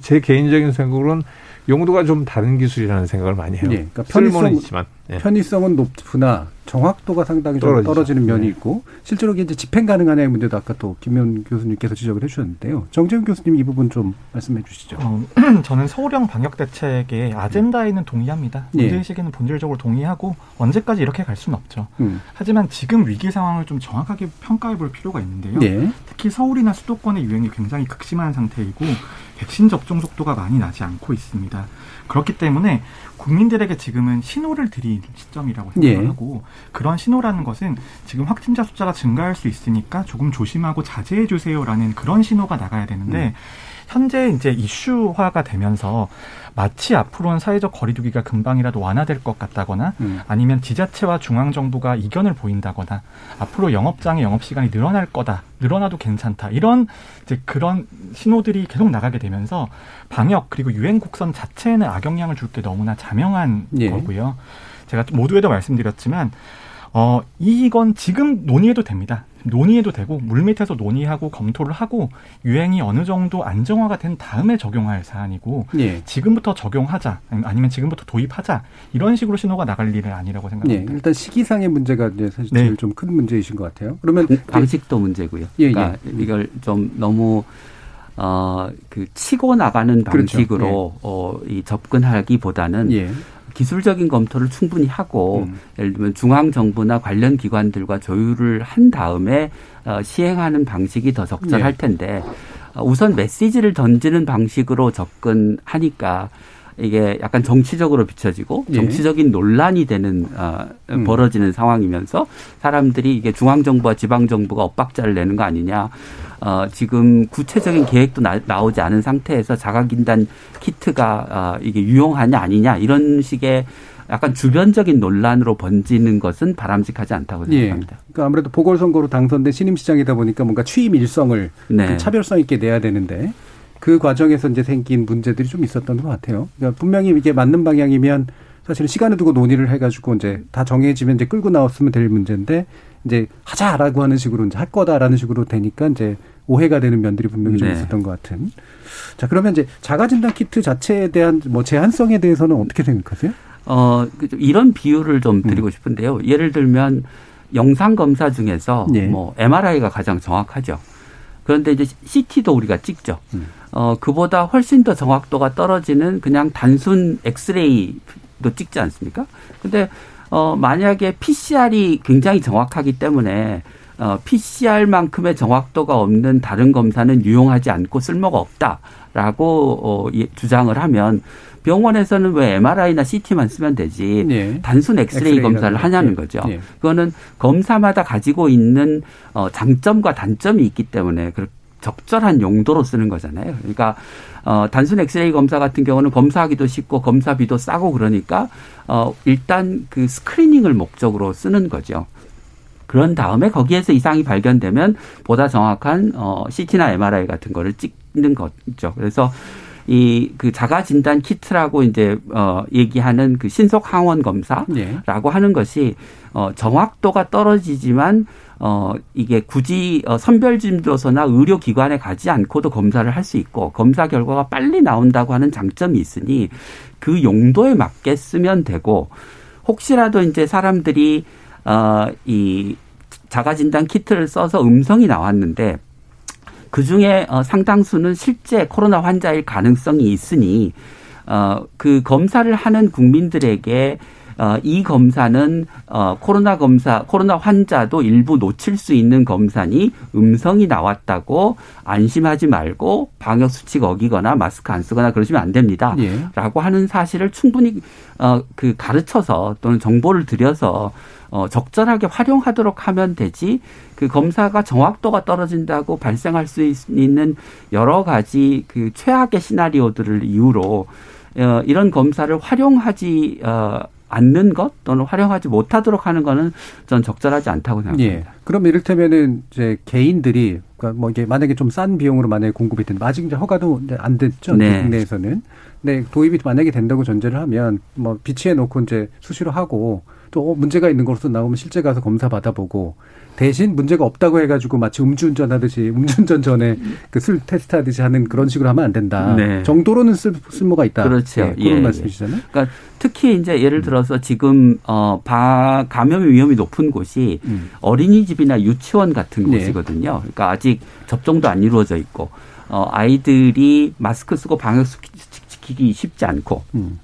K: 제 개인적인 생각으로는 용도가 좀 다른 기술이라는 생각을 많이 해요. 예. 그러니까 편의성, 있지만
B: 예. 편의성은 높으나 정확도가 상당히 좀 떨어지는 면이 네. 있고 실제로 이제 집행 가능하냐의 문제도 아까 또 김현 교수님께서 지적을 해주셨는데요. 정재훈 교수님 이 부분 좀 말씀해 주시죠. 어,
J: 저는 서울형 방역 대책의 아젠다에는 동의합니다. 문제의식에는 예. 본질적으로 동의하고 언제까지 이렇게 갈 수는 없죠. 음. 하지만 지금 위기 상황을 좀 정확하게 평가해 볼 필요가 있는데요. 예. 특히 서울이나 수도권의 유행이 굉장히 극심한 상태이고 백신 접종 속도가 많이 나지 않고 있습니다. 그렇기 때문에 국민들에게 지금은 신호를 드릴 시점이라고 생각하고 예. 그런 신호라는 것은 지금 확진자 숫자가 증가할 수 있으니까 조금 조심하고 자제해 주세요라는 그런 신호가 나가야 되는데 음. 현재 이제 이슈화가 되면서 마치 앞으로는 사회적 거리두기가 금방이라도 완화될 것 같다거나 음. 아니면 지자체와 중앙 정부가 이견을 보인다거나 앞으로 영업장의 영업 시간이 늘어날 거다 늘어나도 괜찮다 이런 이제 그런 신호들이 계속 나가게 되면서 방역 그리고 유행 곡선 자체에는 악영향을 줄 게 너무나 자명한 예. 거고요. 제가 모두에도 말씀드렸지만 어, 이건 지금 논의해도 됩니다. 논의해도 되고 물밑에서 논의하고 검토를 하고 유행이 어느 정도 안정화가 된 다음에 적용할 사안이고 예. 지금부터 적용하자 아니면 지금부터 도입하자 이런 식으로 신호가 나갈 일은 아니라고 생각합니다.
B: 예. 일단 시기상의 문제가 이제 사실 네. 제일 좀큰 문제이신 것 같아요. 그러면
I: 방식도 문제고요. 예, 그러니까 예. 이걸 좀 너무 어, 그 치고 나가는 그렇죠. 방식으로 그렇죠. 어, 이 접근하기보다는 예. 기술적인 검토를 충분히 하고 음. 예를 들면 중앙 정부나 관련 기관들과 조율을 한 다음에 어, 시행하는 방식이 더 적절할 네. 텐데 어, 우선 메시지를 던지는 방식으로 접근하니까 이게 약간 정치적으로 비춰지고 예. 정치적인 논란이 되는 어, 음. 벌어지는 상황이면서 사람들이 이게 중앙 정부와 지방 정부가 엇박자를 내는 거 아니냐. 어, 지금 구체적인 계획도 나, 나오지 않은 상태에서 자가 진단 키트가 어, 이게 유용하냐 아니냐 이런 식의 약간 주변적인 논란으로 번지는 것은 바람직하지 않다고 예. 생각합니다.
B: 예. 그러니까 아무래도 보궐선거로 당선된 신임 시장이다 보니까 뭔가 취임 일성을 네. 차별성 있게 내야 되는데 그 과정에서 이제 생긴 문제들이 좀 있었던 것 같아요. 그러니까 분명히 이게 맞는 방향이면 사실은 시간을 두고 논의를 해가지고 이제 다 정해지면 이제 끌고 나왔으면 될 문제인데 이제 하자라고 하는 식으로 이제 할 거다라는 식으로 되니까 이제 오해가 되는 면들이 분명히 좀 네. 있었던 것 같은. 자 그러면 이제 자가진단 키트 자체에 대한 뭐 제한성에 대해서는 어떻게 생각하세요?
I: 어그 이런 비유를 좀 드리고 음. 싶은데요. 예를 들면 영상 검사 중에서 네. 뭐 MRI가 가장 정확하죠. 그런데 이제 CT도 우리가 찍죠. 음. 어, 그보다 훨씬 더 정확도가 떨어지는 그냥 단순 엑스레이 도 찍지 않습니까? 근데 어 만약에 PCR이 굉장히 정확하기 때문에 어 PCR만큼의 정확도가 없는 다른 검사는 유용하지 않고 쓸모가 없다라고 어 주장을 하면 병원에서는 왜 MRI나 CT만 쓰면 되지 네. 단순 엑스레이, 엑스레이 검사를 하냐는 거죠. 네. 그거는 검사마다 가지고 있는 어 장점과 단점이 있기 때문에 적절한 용도로 쓰는 거잖아요. 그러니까 어 단순 엑스레이 검사 같은 경우는 검사하기도 쉽고 검사비도 싸고 그러니까 어 일단 그 screening을 목적으로 쓰는 거죠. 그런 다음에 거기에서 이상이 발견되면 보다 정확한 어 CT나 MRI 같은 거를 찍는 거죠. 그래서 이 그 자가 진단 키트라고 이제 어 얘기하는 그 신속 항원 검사라고 네. 하는 것이 어 정확도가 떨어지지만 어 이게 굳이 어 선별진료소나 의료기관에 가지 않고도 검사를 할 수 있고 검사 결과가 빨리 나온다고 하는 장점이 있으니 그 용도에 맞게 쓰면 되고 혹시라도 이제 사람들이 어이 자가 진단 키트를 써서 음성이 나왔는데 그 중에 어 상당수는 실제 코로나 환자일 가능성이 있으니 어 그 검사를 하는 국민들에게 어, 이 검사는 어, 코로나 검사, 코로나 환자도 일부 놓칠 수 있는 검사니 음성이 나왔다고 안심하지 말고 방역 수칙 어기거나 마스크 안 쓰거나 그러시면 안 됩니다. 예. 라고 하는 사실을 충분히 어, 그 가르쳐서 또는 정보를 드려서 어, 적절하게 활용하도록 하면 되지 그 검사가 정확도가 떨어진다고 발생할 수 있는 여러 가지 그 최악의 시나리오들을 이유로 어, 이런 검사를 활용하지 어, 않는 것 또는 활용하지 못하도록 하는 거는 전 적절하지 않다고 생각합니다. 예.
B: 그럼 이를테면은 이제 개인들이 그러니까 뭐 이게 만약에 좀 싼 비용으로 만약에 공급이 된다. 아직 이제 허가도 안 됐죠. 네. 국내에서는. 네, 도입이 만약에 된다고 전제를 하면 뭐 비치해 놓고 이제 수시로 하고 또 문제가 있는 것으로 나오면 실제 가서 검사 받아보고 대신 문제가 없다고 해가지고 마치 음주운전 하듯이 음주운전 전에 그 술 테스트 하듯이 하는 그런 식으로 하면 안 된다. 네. 정도로는 쓸, 쓸모가 있다.
I: 그렇죠.
B: 네, 그런 예, 말씀이시잖아요.
I: 그러니까 특히 이제 예를 들어서 지금 어 바, 감염의 위험이 높은 곳이 음. 어린이집이나 유치원 같은 네. 곳이거든요. 그러니까 아직 접종도 안 이루어져 있고 어 아이들이 마스크 쓰고 방역 지키기 쉽지 않고 음.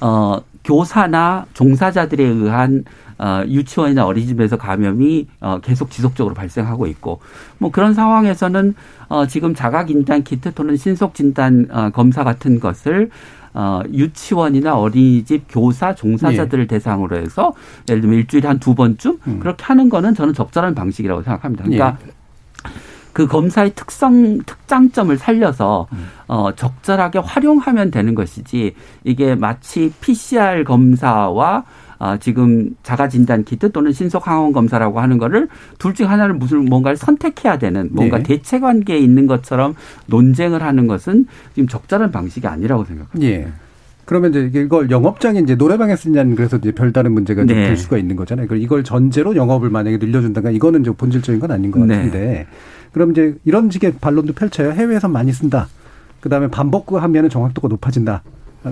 I: 어 교사나 종사자들에 의한 어, 유치원이나 어린이집에서 감염이 어, 계속 지속적으로 발생하고 있고 뭐 그런 상황에서는 어, 지금 자가진단 키트 또는 신속진단 어, 검사 같은 것을 어, 유치원이나 어린이집 교사 종사자들을 예. 대상으로 해서 예를 들면 일주일에 한 두 번쯤 음. 그렇게 하는 거는 저는 적절한 방식이라고 생각합니다. 그러니까 예. 그 검사의 특성 특장점을 살려서 음. 어 적절하게 활용하면 되는 것이지 이게 마치 PCR 검사와 어, 지금 자가진단 키트 또는 신속항원 검사라고 하는 거를 둘 중 하나를 무슨 뭔가를 선택해야 되는 뭔가 네. 대체 관계에 있는 것처럼 논쟁을 하는 것은 지금 적절한 방식이 아니라고 생각합니다.
B: 예. 그러면 이제 이걸 영업장에 이제 노래방에 쓰냐는 그래서 이제 별다른 문제가 네. 될 수가 있는 거잖아요. 그리고 이걸 전제로 영업을 만약에 늘려준다가 이거는 이제 본질적인 건 아닌 것 네. 같은데. 네. 그럼 이제 이런 식의 반론도 펼쳐요. 해외에서 많이 쓴다. 그 다음에 반복하면은 정확도가 높아진다.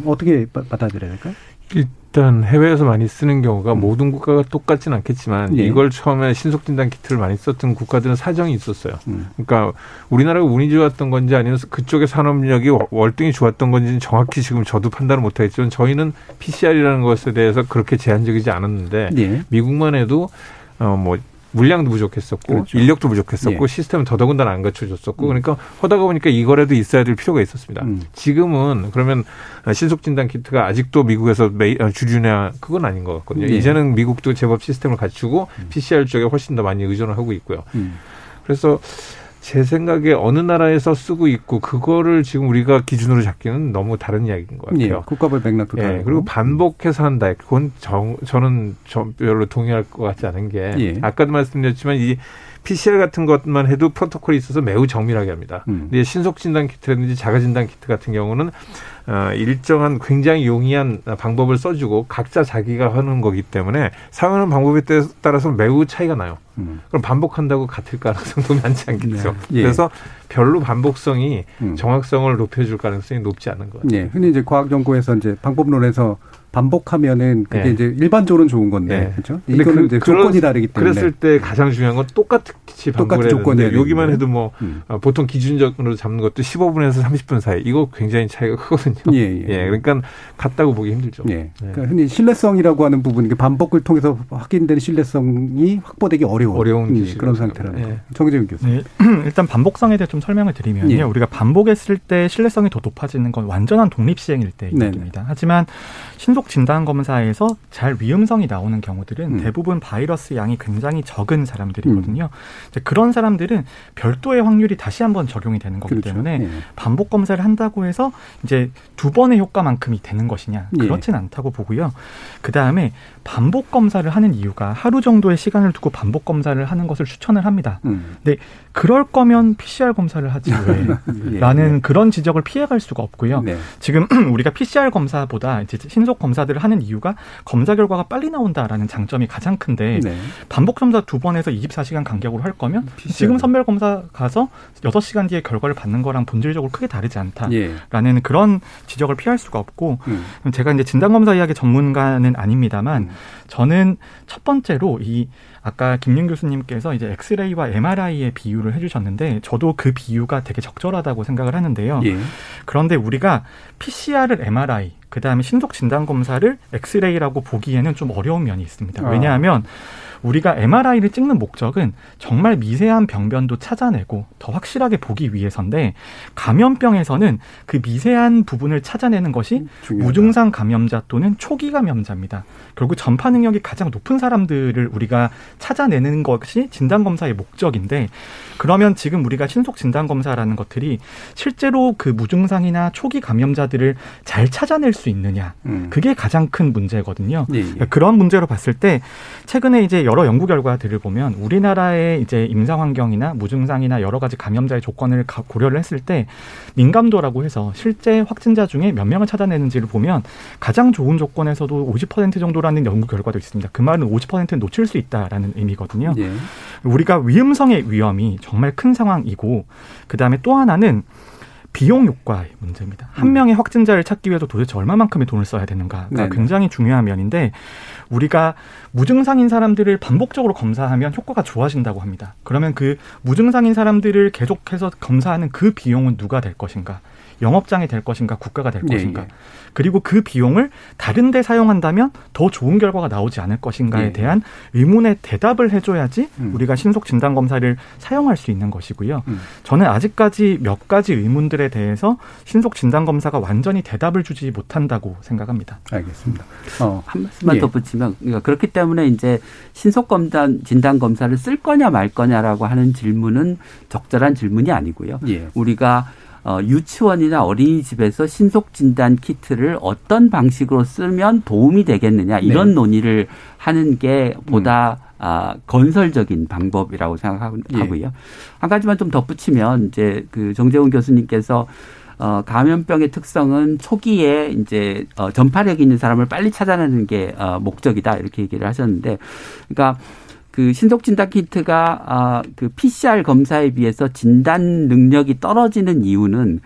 B: 어떻게 받아들여야 될까요?
K: 일단 해외에서 많이 쓰는 경우가 음. 모든 국가가 똑같지는 않겠지만 예. 이걸 처음에 신속 진단 키트를 많이 썼던 국가들은 사정이 있었어요. 음. 그러니까 우리나라가 운이 좋았던 건지 아니면 그쪽의 산업력이 월등히 좋았던 건지는 정확히 지금 저도 판단을 못 하겠지만 저희는 PCR이라는 것에 대해서 그렇게 제한적이지 않았는데 예. 미국만 해도 어뭐 물량도 부족했었고 그렇죠. 인력도 부족했었고 예. 시스템은 더더군다나 안 갖춰졌었고 음. 그러니까 하다가 보니까 이거라도 있어야 될 필요가 있었습니다. 음. 지금은 그러면 신속 진단 키트가 아직도 미국에서 어, 주류냐 그건 아닌 것 같거든요. 예. 이제는 미국도 제법 시스템을 갖추고 음. PCR 쪽에 훨씬 더 많이 의존을 하고 있고요. 음. 그래서 제 생각에 어느 나라에서 쓰고 있고 그거를 지금 우리가 기준으로 잡기는 너무 다른 이야기인 것 같아요. 예,
B: 국가별 맥락도
K: 예, 그리고 반복해서 한다. 그건 저, 저는 저 별로 동의할 것 같지 않은 게 예. 아까도 말씀드렸지만 이 PCR 같은 것만 해도 프로토콜이 있어서 매우 정밀하게 합니다. 음. 근데 신속 진단 키트라든지 자가 진단 키트 같은 경우는 어, 일정한 굉장히 용이한 방법을 써주고 각자 자기가 하는 거기 때문에 사용하는 방법에 따라서 매우 차이가 나요. 음. 그럼 반복한다고 같을 가능성도 많지 않겠죠. 네. 예. 그래서 별로 반복성이 음. 정확성을 높여줄 가능성이 높지 않은 것 같아요.
B: 예. 흔히 이제 과학 연구에서 이제 방법론에서 반복하면은 그게 네. 이제 일반적으로는 좋은 건데 네. 그렇죠? 이거는 그, 이제 조건이 다르기 때문에
K: 그랬을 때 가장 중요한 건 똑같이 똑같이 조건이 여기만 해도 뭐 음. 어, 보통 기준적으로 잡는 것도 15분에서 30분 사이 이거 굉장히 차이가 크거든요. 예, 예. 예 그러니까 같다고 보기 힘들죠. 예.
B: 네. 그러니까 흔히 신뢰성이라고 하는 부분, 반복을 통해서 확인된 신뢰성이 확보되기 어려운, 어려운 예, 그런 상태라는 예. 정재훈 교수님.
J: 네. 일단 반복성에 대해 좀 설명을 드리면요. 예. 우리가 반복했을 때 신뢰성이 더 높아지는 건 완전한 독립 시행일 때입니다. 하지만 신속 진단 검사에서 잘 위험성이 나오는 경우들은 음. 대부분 바이러스 양이 굉장히 적은 사람들이거든요. 음. 그런 사람들은 별도의 확률이 다시 한번 적용이 되는 거기 그렇죠. 때문에 예. 반복 검사를 한다고 해서 이제 두 번의 효과만큼이 되는 것이냐 예. 그렇진 예. 않다고 보고요. 그 다음에 반복 검사를 하는 이유가 하루 정도의 시간을 두고 반복 검사를 하는 것을 추천을 합니다. 음. 근데 그럴 거면 PCR 검사를 하지 왜? 예. 라는 그런 지적을 피해갈 수가 없고요. 네. 지금 우리가 PCR 검사보다 이제 신속 검사들을 하는 이유가 검사 결과가 빨리 나온다라는 장점이 가장 큰데 네. 반복 검사 두 번에서 24시간 간격으로 할 거면 PCR. 지금 선별 검사 가서 6시간 뒤에 결과를 받는 거랑 본질적으로 크게 다르지 않다라는 예. 그런 지적을 피할 수가 없고 음. 제가 이제 진단 검사 이야기 전문가는 아닙니다만 음. 저는 첫 번째로 이 아까 김윤 교수님께서 이제 엑스레이와 MRI의 비유를 해주셨는데 저도 그 비유가 되게 적절하다고 생각을 하는데요. 예. 그런데 우리가 PCR을 MRI 그 다음에 신속 진단 검사를 엑스레이라고 보기에는 좀 어려운 면이 있습니다. 아. 왜냐하면 우리가 MRI를 찍는 목적은 정말 미세한 병변도 찾아내고 더 확실하게 보기 위해서인데 감염병에서는 그 미세한 부분을 찾아내는 것이 음, 중요하다. 무증상 감염자 또는 초기 감염자입니다. 결국 전파 능력이 가장 높은 사람들을 우리가 찾아내는 것이 진단 검사의 목적인데 그러면 지금 우리가 신속 진단 검사라는 것들이 실제로 그 무증상이나 초기 감염자들을 잘 찾아낼 수 있느냐 음. 그게 가장 큰 문제거든요. 예, 예. 그런 문제로 봤을 때 최근에 이제 여러 연구 결과들을 보면 우리나라의 이제 임상 환경이나 무증상이나 여러 가지 감염자의 조건을 고려를 했을 때 민감도라고 해서 실제 확진자 중에 몇 명을 찾아내는지를 보면 가장 좋은 조건에서도 50% 정도라는 연구 결과도 있습니다. 그 말은 50%는 놓칠 수 있다라는 의미거든요. 예. 우리가 위험성의 위험이 정말 큰 상황이고 그 다음에 또 하나는 비용 효과의 문제입니다. 한 음. 명의 확진자를 찾기 위해서 도대체 얼마만큼의 돈을 써야 되는가가 네네. 굉장히 중요한 면인데 우리가 무증상인 사람들을 반복적으로 검사하면 효과가 좋아진다고 합니다. 그러면 그 무증상인 사람들을 계속해서 검사하는 그 비용은 누가 될 것인가? 영업장이 될 것인가 국가가 될 네, 것인가 예, 예. 그리고 그 비용을 다른 데 사용한다면 더 좋은 결과가 나오지 않을 것인가에 예. 대한 의문에 대답을 해줘야지 음. 우리가 신속 진단 검사를 사용할 수 있는 것이고요. 음. 저는 아직까지 몇 가지 의문들에 대해서 신속 진단 검사가 완전히 대답을 주지 못한다고 생각합니다.
B: 알겠습니다.
I: 어. 한 말씀만 예. 덧붙이면 그러니까 그렇기 때문에 이제 신속 검단 진단 검사를 쓸 거냐 말 거냐라고 하는 질문은 적절한 질문이 아니고요. 예. 우리가 어, 유치원이나 어린이집에서 신속 진단 키트를 어떤 방식으로 쓰면 도움이 되겠느냐 이런 네. 논의를 하는 게 보다 음. 아, 건설적인 방법이라고 생각하고요. 예. 한 가지만 좀 덧붙이면 이제 그 정재훈 교수님께서 어, 감염병의 특성은 초기에 이제 어, 전파력 있는 사람을 빨리 찾아내는 게 어, 목적이다 이렇게 얘기를 하셨는데, 그러니까 그 신속 진단 키트가 아, 그 PCR 검사에 비해서 진단 능력이 떨어지는 이유는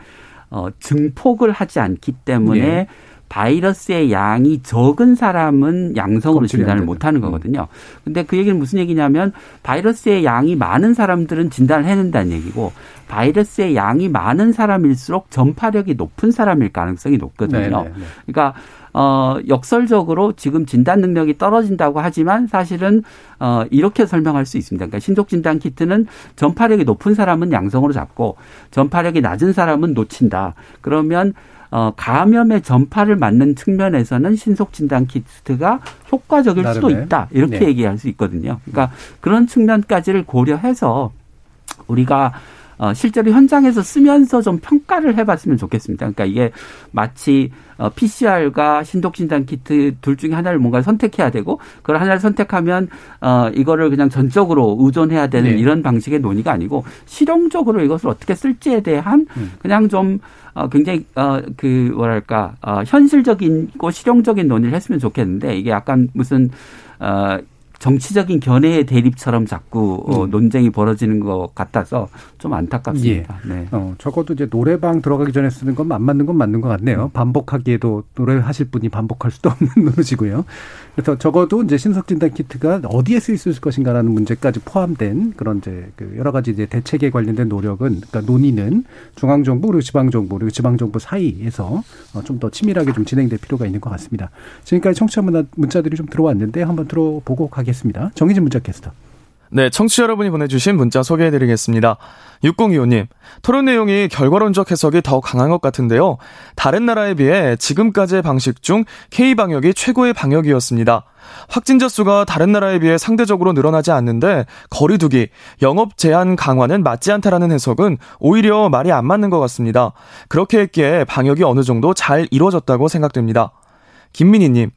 I: 어, 증폭을 하지 않기 때문에 네. 바이러스의 양이 적은 사람은 양성으로 진단을 못 하는 거거든요. 근데 그 얘기는 무슨 얘기냐면 바이러스의 양이 많은 사람들은 진단을 해낸다는 얘기고 바이러스의 양이 많은 사람일수록 전파력이 높은 사람일 가능성이 높거든요. 네네 네, 네. 그러니까 어, 역설적으로 지금 진단 능력이 떨어진다고 하지만 사실은 어, 이렇게 설명할 수 있습니다. 그러니까 신속 진단 키트는 전파력이 높은 사람은 양성으로 잡고 전파력이 낮은 사람은 놓친다. 그러면 어, 감염의 전파를 막는 측면에서는 신속 진단 키트가 효과적일 나름의. 수도 있다. 이렇게 네. 얘기할 수 있거든요. 그러니까 그런 측면까지를 고려해서 우리가 어, 실제로 현장에서 쓰면서 좀 평가를 해봤으면 좋겠습니다. 그러니까 이게 마치 어, PCR과 신독진단 키트 둘 중에 하나를 뭔가 선택해야 되고 그걸 하나를 선택하면 어, 이거를 그냥 전적으로 의존해야 되는 네. 이런 방식의 논의가 아니고 실용적으로 이것을 어떻게 쓸지에 대한 음. 그냥 좀 어, 굉장히 어, 그 뭐랄까 어, 현실적인고 실용적인 논의를 했으면 좋겠는데 이게 약간 무슨 어, 정치적인 견해의 대립처럼 자꾸 어, 음. 논쟁이 벌어지는 것 같아서 좀 안타깝습니다.
B: 예. 네. 어, 적어도 이제 노래방 들어가기 전에 쓰는 건 안 맞는 건 맞는 것 같네요. 음. 반복하기에도 노래하실 분이 반복할 수도 없는 노릇이고요. 그래서 적어도 이제 신속 진단 키트가 어디에 쓰일 수 있을 것인가라는 문제까지 포함된 그런 이제 그 여러 가지 이제 대책에 관련된 노력은 그러니까 논의는 중앙 정부 그리고 지방 정부 그리고 지방 정부 사이에서 어, 좀 더 치밀하게 좀 진행될 필요가 있는 것 같습니다. 지금까지 청취자 문자들이 좀 들어왔는데 한번 들어보고 가겠습니다. 정희진 문자 캐스터.
L: 네, 청취자 여러분이 보내주신 문자 소개해드리겠습니다. 6025님, 토론 내용이 결과론적 해석이 더 강한 것 같은데요. 다른 나라에 비해 지금까지의 방식 중 K방역이 최고의 방역이었습니다. 확진자 수가 다른 나라에 비해 상대적으로 늘어나지 않는데 거리두기, 영업 제한 강화는 맞지 않다라는 해석은 오히려 말이 안 맞는 것 같습니다. 그렇게 했기에 방역이 어느 정도 잘 이루어졌다고 생각됩니다. 김민희님,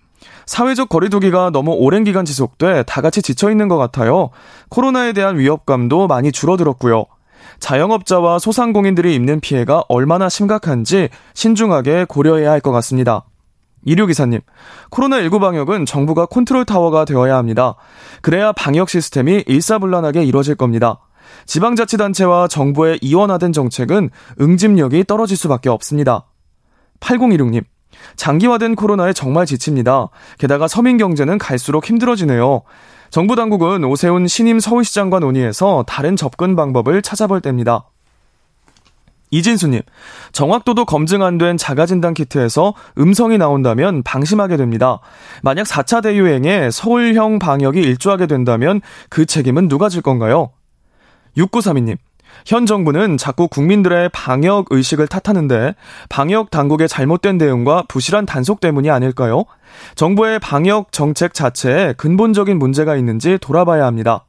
L: 사회적 거리두기가 너무 오랜 기간 지속돼 다 같이 지쳐 있는 것 같아요. 코로나에 대한 위협감도 많이 줄어들었고요. 자영업자와 소상공인들이 입는 피해가 얼마나 심각한지 신중하게 고려해야 할 것 같습니다. 이류기사님, 코로나19 방역은 정부가 컨트롤 타워가 되어야 합니다. 그래야 방역 시스템이 일사불란하게 이루어질 겁니다. 지방자치단체와 정부의 이원화된 정책은 응집력이 떨어질 수밖에 없습니다. 8016님, 장기화된 코로나에 정말 지칩니다. 게다가 서민 경제는 갈수록 힘들어지네요. 정부 당국은 오세훈 신임 서울시장과 논의해서 다른 접근 방법을 찾아볼 때입니다. 이진수님, 정확도도 검증 안 된 자가진단 키트에서 음성이 나온다면 방심하게 됩니다. 만약 4차 대유행에 서울형 방역이 일조하게 된다면 그 책임은 누가 질 건가요? 6932님, 현 정부는 자꾸 국민들의 방역 의식을 탓하는데 방역 당국의 잘못된 대응과 부실한 단속 때문이 아닐까요? 정부의 방역 정책 자체에 근본적인 문제가 있는지 돌아봐야 합니다.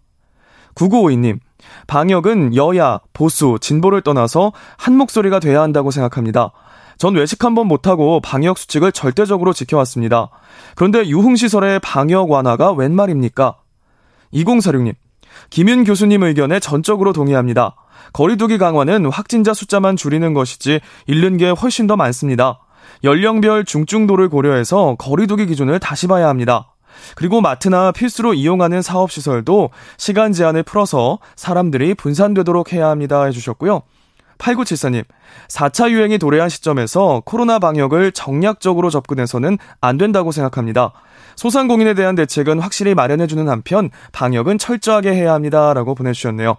L: 9952님, 방역은 여야, 보수, 진보를 떠나서 한 목소리가 돼야 한다고 생각합니다. 전 외식 한 번 못하고 방역 수칙을 절대적으로 지켜왔습니다. 그런데 유흥시설의 방역 완화가 웬 말입니까? 2046님, 김윤 교수님 의견에 전적으로 동의합니다. 거리두기 강화는 확진자 숫자만 줄이는 것이지 잃는 게 훨씬 더 많습니다. 연령별 중증도를 고려해서 거리두기 기준을 다시 봐야 합니다. 그리고 마트나 필수로 이용하는 사업시설도 시간 제한을 풀어서 사람들이 분산되도록 해야 합니다 해주셨고요. 8974님, 4차 유행이 도래한 시점에서 코로나 방역을 정략적으로 접근해서는 안 된다고 생각합니다. 소상공인에 대한 대책은 확실히 마련해주는 한편 방역은 철저하게 해야 합니다 라고 보내주셨네요.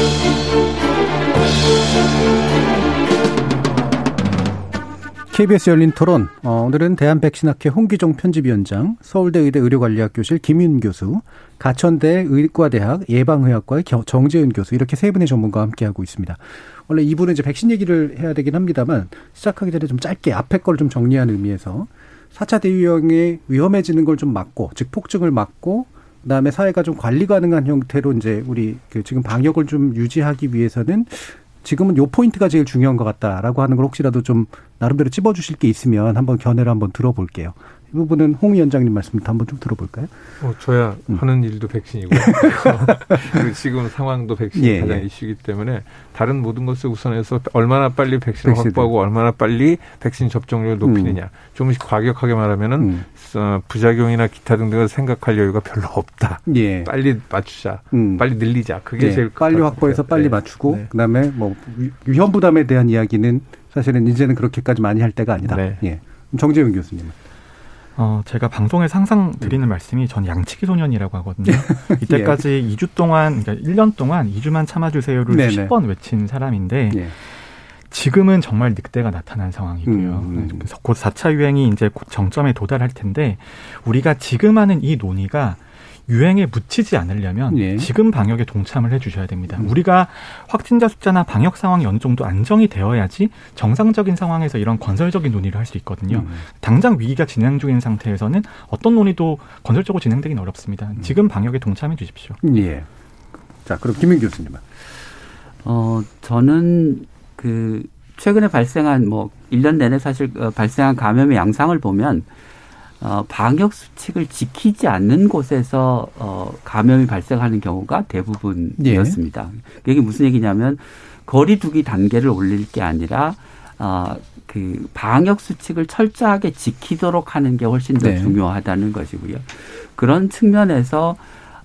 B: KBS 열린 토론. 어, 오늘은 대한백신학회 홍기종 편집위원장, 서울대 의대 의료관리학교실 김윤 교수, 가천대 의과대학 예방의학과의 정재은 교수 이렇게 세 분의 전문가와 함께하고 있습니다. 원래 이분은 이제 백신 얘기를 해야 되긴 합니다만 시작하기 전에 좀 짧게 앞에 걸 좀 정리하는 의미에서 4차 대유행이 위험해지는 걸 좀 막고 즉 폭증을 막고 그다음에 사회가 좀 관리 가능한 형태로 이제 우리 그 지금 방역을 좀 유지하기 위해서는 지금은 요 포인트가 제일 중요한 것 같다라고 하는 걸 혹시라도 좀 나름대로 찝어주실 게 있으면 한번 견해를 한번 들어볼게요. 이 부분은 홍 위원장님 말씀부터 한번 좀 들어볼까요?
K: 어, 저야 음. 하는 일도 백신이고 지금 상황도 백신이 예, 가장 예. 이슈이기 때문에 다른 모든 것을 우선해서 얼마나 빨리 백신을 백신. 확보하고 얼마나 빨리 백신 접종률을 높이느냐. 음. 조금씩 과격하게 말하면은 음. 어, 부작용이나 기타 등등을 생각할 여유가 별로 없다. 예. 빨리 맞추자. 음. 빨리 늘리자. 그게 네. 제일
B: 빨리 확보해서 빨리 네. 맞추고 네. 그다음에 뭐 위험 부담에 대한 이야기는 사실은 이제는 그렇게까지 많이 할 때가 아니다. 네. 예. 정재훈 교수님.
J: 어, 제가 방송에서 항상 드리는 음. 말씀이 전 양치기 소년이라고 하거든요. 이때까지 예. 2주 동안, 그러니까 1년 동안 2주만 참아주세요를 네네. 10번 외친 사람인데, 예. 지금은 정말 늑대가 나타난 상황이고요. 음. 그래서 곧 4차 유행이 이제 곧 정점에 도달할 텐데 우리가 지금 하는 이 논의가 유행에 묻히지 않으려면 예. 지금 방역에 동참을 해주셔야 됩니다. 음. 우리가 확진자 숫자나 방역 상황이 어느 정도 안정이 되어야지 정상적인 상황에서 이런 건설적인 논의를 할 수 있거든요. 음. 당장 위기가 진행 중인 상태에서는 어떤 논의도 건설적으로 진행되기는 어렵습니다. 음. 지금 방역에 동참해 주십시오.
B: 예. 자, 그럼 김민 교수님은?
I: 어, 저는 그 최근에 발생한 뭐 1년 내내 사실 어, 발생한 감염의 양상을 보면 어, 방역 수칙을 지키지 않는 곳에서 어, 감염이 발생하는 경우가 대부분이었습니다. 예. 이게 무슨 얘기냐면 거리두기 단계를 올릴 게 아니라 어, 그 방역 수칙을 철저하게 지키도록 하는 게 훨씬 더 네. 중요하다는 것이고요. 그런 측면에서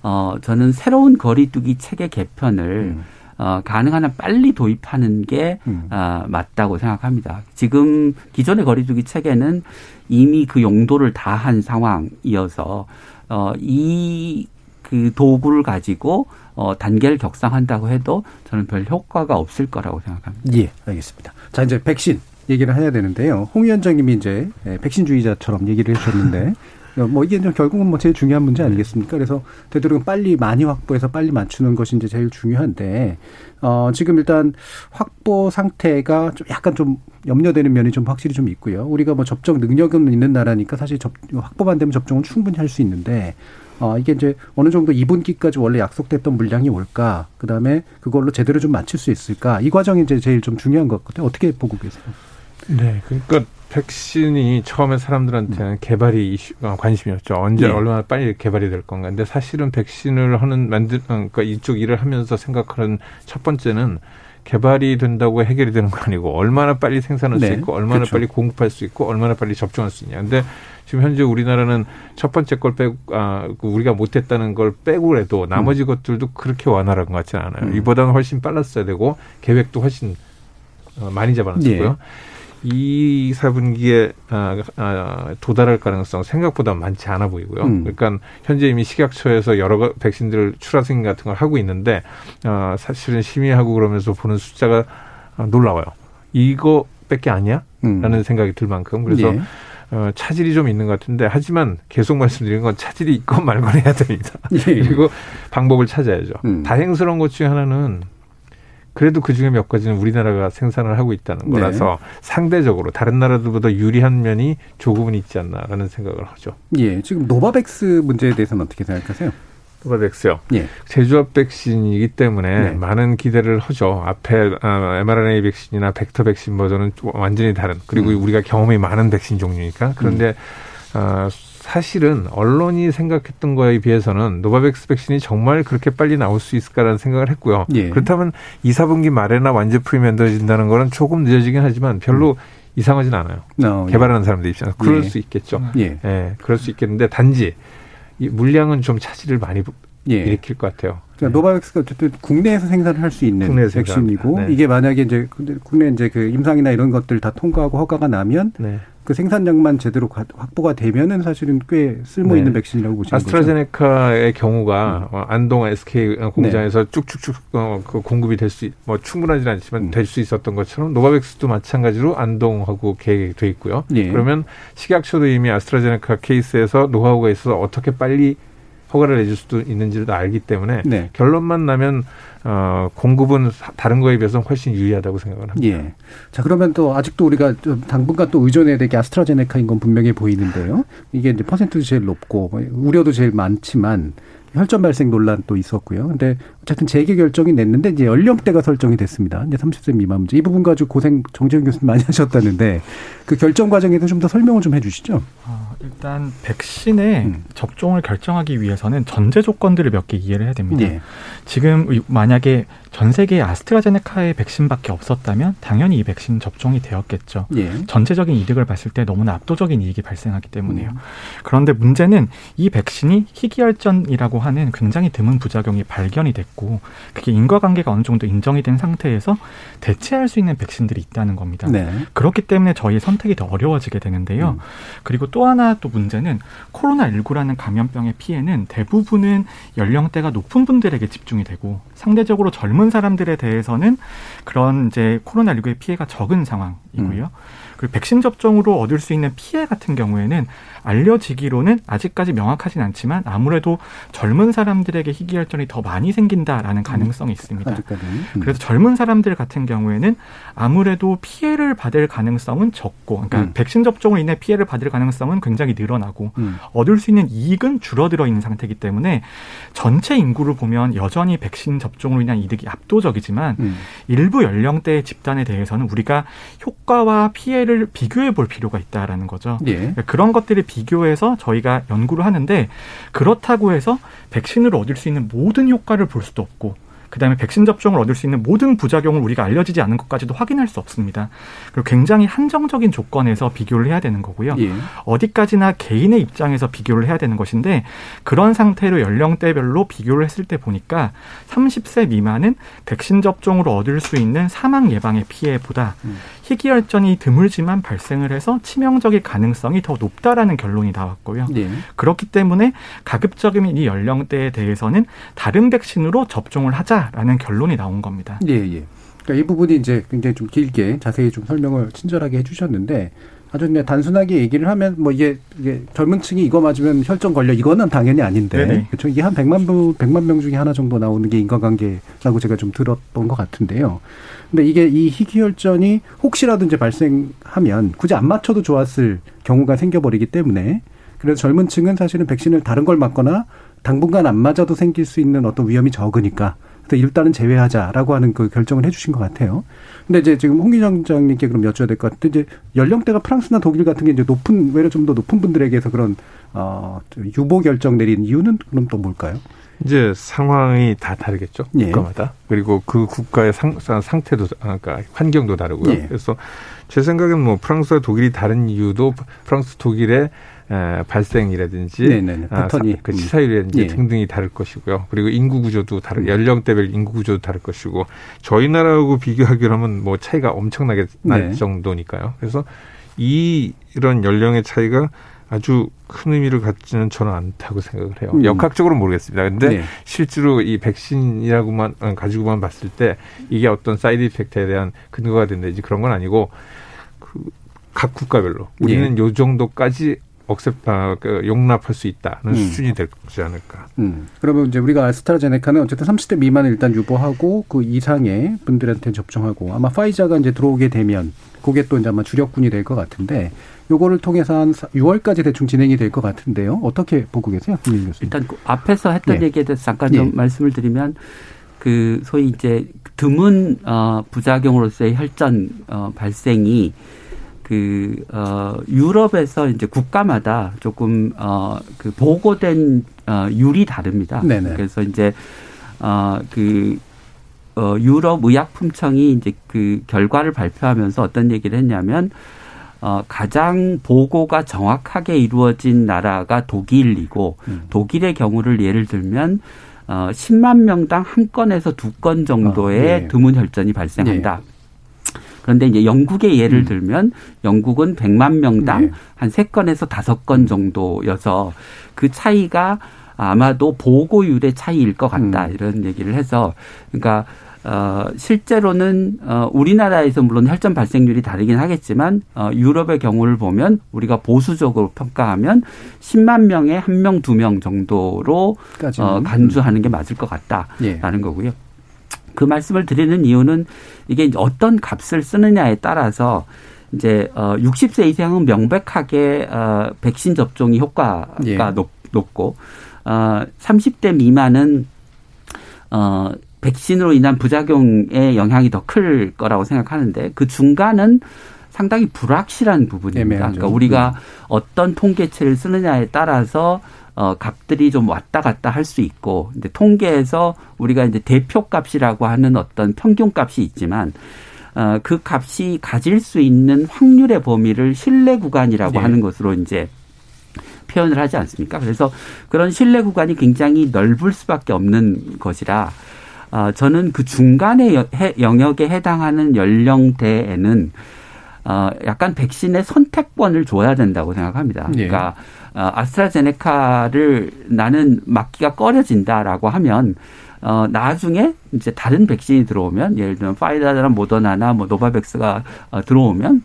I: 어, 저는 새로운 거리두기 체계 개편을 음. 어, 가능한 한 빨리 도입하는 게 음. 어, 맞다고 생각합니다. 지금 기존의 거리두기 체계는 이미 그 용도를 다 한 상황이어서 어, 이 그 도구를 가지고 어, 단계를 격상한다고 해도 저는 별 효과가 없을 거라고 생각합니다.
B: 예, 알겠습니다. 자, 이제 백신 얘기를 해야 되는데요. 홍 위원장님이 이제 예, 백신주의자처럼 얘기를 해주셨는데 뭐 이게 결국은 뭐 제일 중요한 문제 아니겠습니까? 그래서 되도록 빨리 많이 확보해서 빨리 맞추는 것이 이제 제일 중요한데 어 지금 일단 확보 상태가 좀 약간 좀 염려되는 면이 좀 확실히 좀 있고요. 우리가 뭐 접종 능력은 있는 나라니까 사실 접 확보만 되면 접종은 충분히 할 수 있는데 어, 이게 이제 어느 정도 2분기까지 원래 약속됐던 물량이 올까? 그 다음에 그걸로 제대로 좀 맞출 수 있을까? 이 과정이 이제 제일 좀 중요한 것 같아요. 어떻게 보고 계세요?
K: 네. 그러니까 백신이 처음에 사람들한테는 음. 개발이 이슈, 어, 관심이었죠. 언제 네. 얼마나 빨리 개발이 될 건가. 근데 사실은 백신을 하는 만들 어, 그러니까 이쪽 일을 하면서 생각하는 첫 번째는 개발이 된다고 해결이 되는 거 아니고 얼마나 빨리 생산할 네. 수 있고 얼마나 그렇죠. 빨리 공급할 수 있고 얼마나 빨리 접종할 수 있냐. 근데 지금 현재 우리나라는 첫 번째 걸 빼고 아그 우리가 못했다는 걸 빼고라도 나머지 음. 것들도 그렇게 완화한 것 같지는 않아요. 음. 이보다는 훨씬 빨랐어야 되고 계획도 훨씬 어, 많이 잡아놨고요. 네. 이 4분기에 아, 아, 도달할 가능성 생각보다 많지 않아 보이고요. 음. 그러니까 현재 이미 식약처에서 여러 백신들 출하 승인 같은 걸 하고 있는데 어, 사실은 심의하고 그러면서 보는 숫자가 어, 놀라워요. 이거밖에 아니야? 음. 라는 생각이 들 만큼 그래서 예. 어, 차질이 좀 있는 것 같은데 하지만 계속 말씀드린 건 차질이 있건 말건 해야 됩니다. 예. 그리고 방법을 찾아야죠. 음. 다행스러운 것 중에 하나는 그래도 그 중에 몇 가지는 우리나라가 생산을 하고 있다는 네. 거라서 네. 상대적으로 다른 나라들보다 유리한 면이 조금은 있지 않나라는 생각을 하죠.
B: 예, 지금 노바백스 문제에 대해서는 어떻게 생각하세요?
K: 노바백스요. 예. 재조합 백신이기 때문에 네. 많은 기대를 하죠. 앞에 아, mRNA 백신이나 벡터 백신 버전은 완전히 다른 그리고 음. 우리가 경험이 많은 백신 종류니까 그런데 음. 어, 사실은 언론이 생각했던 거에 비해서는 노바백스 백신이 정말 그렇게 빨리 나올 수 있을까라는 생각을 했고요. 예. 그렇다면 2, 4분기 말에나 완제품이 만들어진다는 거는 조금 늦어지긴 하지만 별로 음. 이상하진 않아요. No, 어, 개발하는 예. 사람들 입장에서 그럴 예. 수 있겠죠. 예. 예. 그럴 수 있겠는데 단지 이 물량은 좀 차질을 많이 예. 일으킬 것 같아요.
B: 그러니까 노바백스가 어쨌든 국내에서 생산을 할 수 있는 백신이고 네. 이게 만약에 이제 국내 이제 그 임상이나 이런 것들 다 통과하고 허가가 나면 네. 그 생산량만 제대로 확보가 되면은 사실은 꽤 쓸모 있는 네. 백신이라고 보시면
K: 아스트라제네카의 경우가 음. 어, 안동 SK 공장에서 네. 쭉쭉쭉 어, 그 공급이 될 수, 뭐 충분하지는 않지만 음. 될수 있었던 것처럼 노바백스도 마찬가지로 안동하고 계획돼 있고요. 예. 그러면 식약처도 이미 아스트라제네카 케이스에서 노하우가 있어서 어떻게 빨리 허가를 내줄 수도 있는지를 알기 때문에 네. 결론만 나면 어, 공급은 다른 거에 비해서 훨씬 유리하다고 생각을 합니다. 예.
B: 자, 그러면 또 아직도 우리가 당분간 또 의존해야 될 게 아스트라제네카인 건 분명해 보이는데요. 이게 이제 퍼센트도 제일 높고 뭐 우려도 제일 많지만 혈전 발생 논란 도 있었고요. 근데 어쨌든 재개 결정이 냈는데 이제 연령대가 설정이 됐습니다. 이제 30세 미만 문제. 이 부분 가지고 고생 정재훈 교수님 많이 하셨다는데 그 결정 과정에 대해서 좀 더 설명을 좀 해주시죠.
J: 아, 일단 백신의 음. 접종을 결정하기 위해서는 전제 조건들을 몇 개 이해를 해야 됩니다. 예. 지금 만약에 전 세계에 아스트라제네카의 백신밖에 없었다면 당연히 이 백신 접종이 되었겠죠. 예. 전체적인 이득을 봤을 때 너무나 압도적인 이익이 발생하기 때문에요. 음. 그런데 문제는 이 백신이 희귀혈전이라고 하는 굉장히 드문 부작용이 발견이 됐고 그게 인과관계가 어느 정도 인정이 된 상태에서 대체할 수 있는 백신들이 있다는 겁니다. 네. 그렇기 때문에 저희 선택이 더 어려워지게 되는데요. 음. 그리고 또 하나 또 문제는 코로나19라는 감염병의 피해는 대부분은 연령대가 높은 분들에게 집중이 되고 상대적으로 젊은 젊은 사람들에 대해서는 그런 이제 코로나19의 피해가 적은 상황이고요. 음. 그리고 백신 접종으로 얻을 수 있는 피해 같은 경우에는 알려지기로는 아직까지 명확하진 않지만 아무래도 젊은 사람들에게 희귀혈전이 더 많이 생긴다라는 음. 가능성이 있습니다. 음. 그래서 젊은 사람들 같은 경우에는 아무래도 피해를 받을 가능성은 적고, 그러니까 음. 백신 접종으로 인해 피해를 받을 가능성은 굉장히 늘어나고 음. 얻을 수 있는 이익은 줄어들어 있는 상태이기 때문에 전체 인구를 보면 여전히 백신 접종으로 인한 이득이 압도적이지만 음. 일부 연령대 집단에 대해서는 우리가 효과와 피해를 비교해 볼 필요가 있다라는 거죠. 예. 그러니까 그런 것들이 비 교해서 저희가 연구를 하는데 그렇다고 해서 백신으로 얻을 수 있는 모든 효과를 볼 수도 없고 그다음에 백신 접종을 얻을 수 있는 모든 부작용을 우리가 알려지지 않은 것까지도 확인할 수 없습니다. 그리고 굉장히 한정적인 조건에서 비교를 해야 되는 거고요. 예. 어디까지나 개인의 입장에서 비교를 해야 되는 것인데 그런 상태로 연령대별로 비교를 했을 때 보니까 30세 미만은 백신 접종으로 얻을 수 있는 사망 예방의 피해보다 음. 희귀 혈전이 드물지만 발생을 해서 치명적일 가능성이 더 높다라는 결론이 나왔고요. 예. 그렇기 때문에 가급적이면 이 연령대에 대해서는 다른 백신으로 접종을 하자 라는 결론이 나온 겁니다.
B: 예, 예. 그러니까 이 부분이 이제 굉장히 좀 길게 자세히 좀 설명을 친절하게 해주셨는데 아주 그냥 단순하게 얘기를 하면 뭐 이게, 이게 젊은 층이 이거 맞으면 혈전 걸려 이거는 당연히 아닌데 그렇죠 이게 한 백만 명백만명 중에 하나 정도 나오는 게 인과관계라고 제가 좀 들었던 것 같은데요. 근데 이게 이 희귀혈전이 혹시라도 이제 발생하면 굳이 안 맞춰도 좋았을 경우가 생겨버리기 때문에 그래서 젊은 층은 사실은 백신을 다른 걸 맞거나 당분간 안 맞아도 생길 수 있는 어떤 위험이 적으니까 일단은 제외하자라고 하는 그 결정을 해주신 것 같아요. 근데 이제 지금 홍 기장님께 그럼 여쭤야 될 것 같은데 이제 연령대가 프랑스나 독일 같은 게 이제 높은 외려 좀 더 높은 분들에게서 그런 어 유보 결정 내린 이유는 그럼 또 뭘까요?
K: 이제 상황이 다 다르겠죠 예. 국가마다 예. 그리고 그 국가의 상, 상태도 아, 그러니까 환경도 다르고요. 예. 그래서 제 생각엔 뭐 프랑스와 독일이 다른 이유도 프랑스 독일의 에, 발생이라든지 네네네, 아, 사, 그 치사율이라든지 예. 등등이 다를 것이고요. 그리고 인구 구조도 다른 음. 연령대별 인구 구조도 다를 것이고 저희 나라하고 비교하기로 하면 뭐 차이가 엄청나게 날 네. 정도니까요. 그래서 이 이런 연령의 차이가 아주 큰 의미를 갖지는 저는 않다고 생각을 해요. 음. 역학적으로 모르겠습니다. 근데 네. 실제로 이 백신이라고만 어, 가지고만 봤을 때 이게 어떤 side effect에 대한 근거가 된다든지 그런 건 아니고 그 각 국가별로 우리는 네. 요 정도까지 accept 아, 그 용납할 수 있다는 음. 수준이 되지 않을까.
B: 음. 그러면 이제 우리가 아스트라제네카는 어쨌든 30대 미만을 일단 유보하고 그 이상의 분들한테 접종하고 아마 파이자가 이제 들어오게 되면 그게 또 이제 아마 주력군이 될 것 같은데 요거를 통해서 한 6월까지 대충 진행이 될 것 같은데요. 어떻게 보고 계세요?
I: 일단 그 앞에서 했던 네. 얘기에 대해서 잠깐 좀 네. 말씀을 드리면 그 소위 이제 드문 어 부작용으로서의 혈전 어 발생이 그, 어, 유럽에서 이제 국가마다 조금, 어, 그 보고된, 어, 율이 다릅니다. 네네. 그래서 이제, 어, 그, 어, 유럽 의약품청이 이제 그 결과를 발표하면서 어떤 얘기를 했냐면, 어, 가장 보고가 정확하게 이루어진 나라가 독일이고, 음. 독일의 경우를 예를 들면, 어, 10만 명당 한 건에서 두 건 정도의 어, 네. 드문 혈전이 발생한다. 네. 그런데 이제 영국의 예를 음. 들면 영국은 100만 명당 네. 한세 건에서 다섯 건 정도여서 그 차이가 아마도 보고율의 차이일 것 같다 음. 이런 얘기를 해서 그러니까 어 실제로는 어 우리나라에서 물론 혈전 발생률이 다르긴 하겠지만 어 유럽의 경우를 보면 우리가 보수적으로 평가하면 10만 명에 한 명, 두명 정도로 어 간주하는 게 맞을 것 같다라는 예. 거고요. 그 말씀을 드리는 이유는 이게 어떤 값을 쓰느냐에 따라서 이제 어 60세 이상은 명백하게 어 백신 접종이 효과가 예. 높, 높고 어 30대 미만은 어 백신으로 인한 부작용의 영향이 더 클 거라고 생각하는데 그 중간은 상당히 불확실한 부분입니다. 애매하죠. 그러니까 우리가 음. 어떤 통계치를 쓰느냐에 따라서 어, 값들이 좀 왔다 갔다 할 수 있고, 근데 통계에서 우리가 이제 대표 값이라고 하는 어떤 평균 값이 있지만, 어, 그 값이 가질 수 있는 확률의 범위를 신뢰 구간이라고 네. 하는 것으로 이제 표현을 하지 않습니까? 그래서 그런 신뢰 구간이 굉장히 넓을 수밖에 없는 것이라, 어, 저는 그 중간의 영역에 해당하는 연령대에는 어, 약간 백신의 선택권을 줘야 된다고 생각합니다. 네. 그러니까 어, 아스트라제네카를 나는 맞기가 꺼려진다라고 하면 어, 나중에 이제 다른 백신이 들어오면 예를 들면 화이자나 모더나나 뭐 노바백스가 어, 들어오면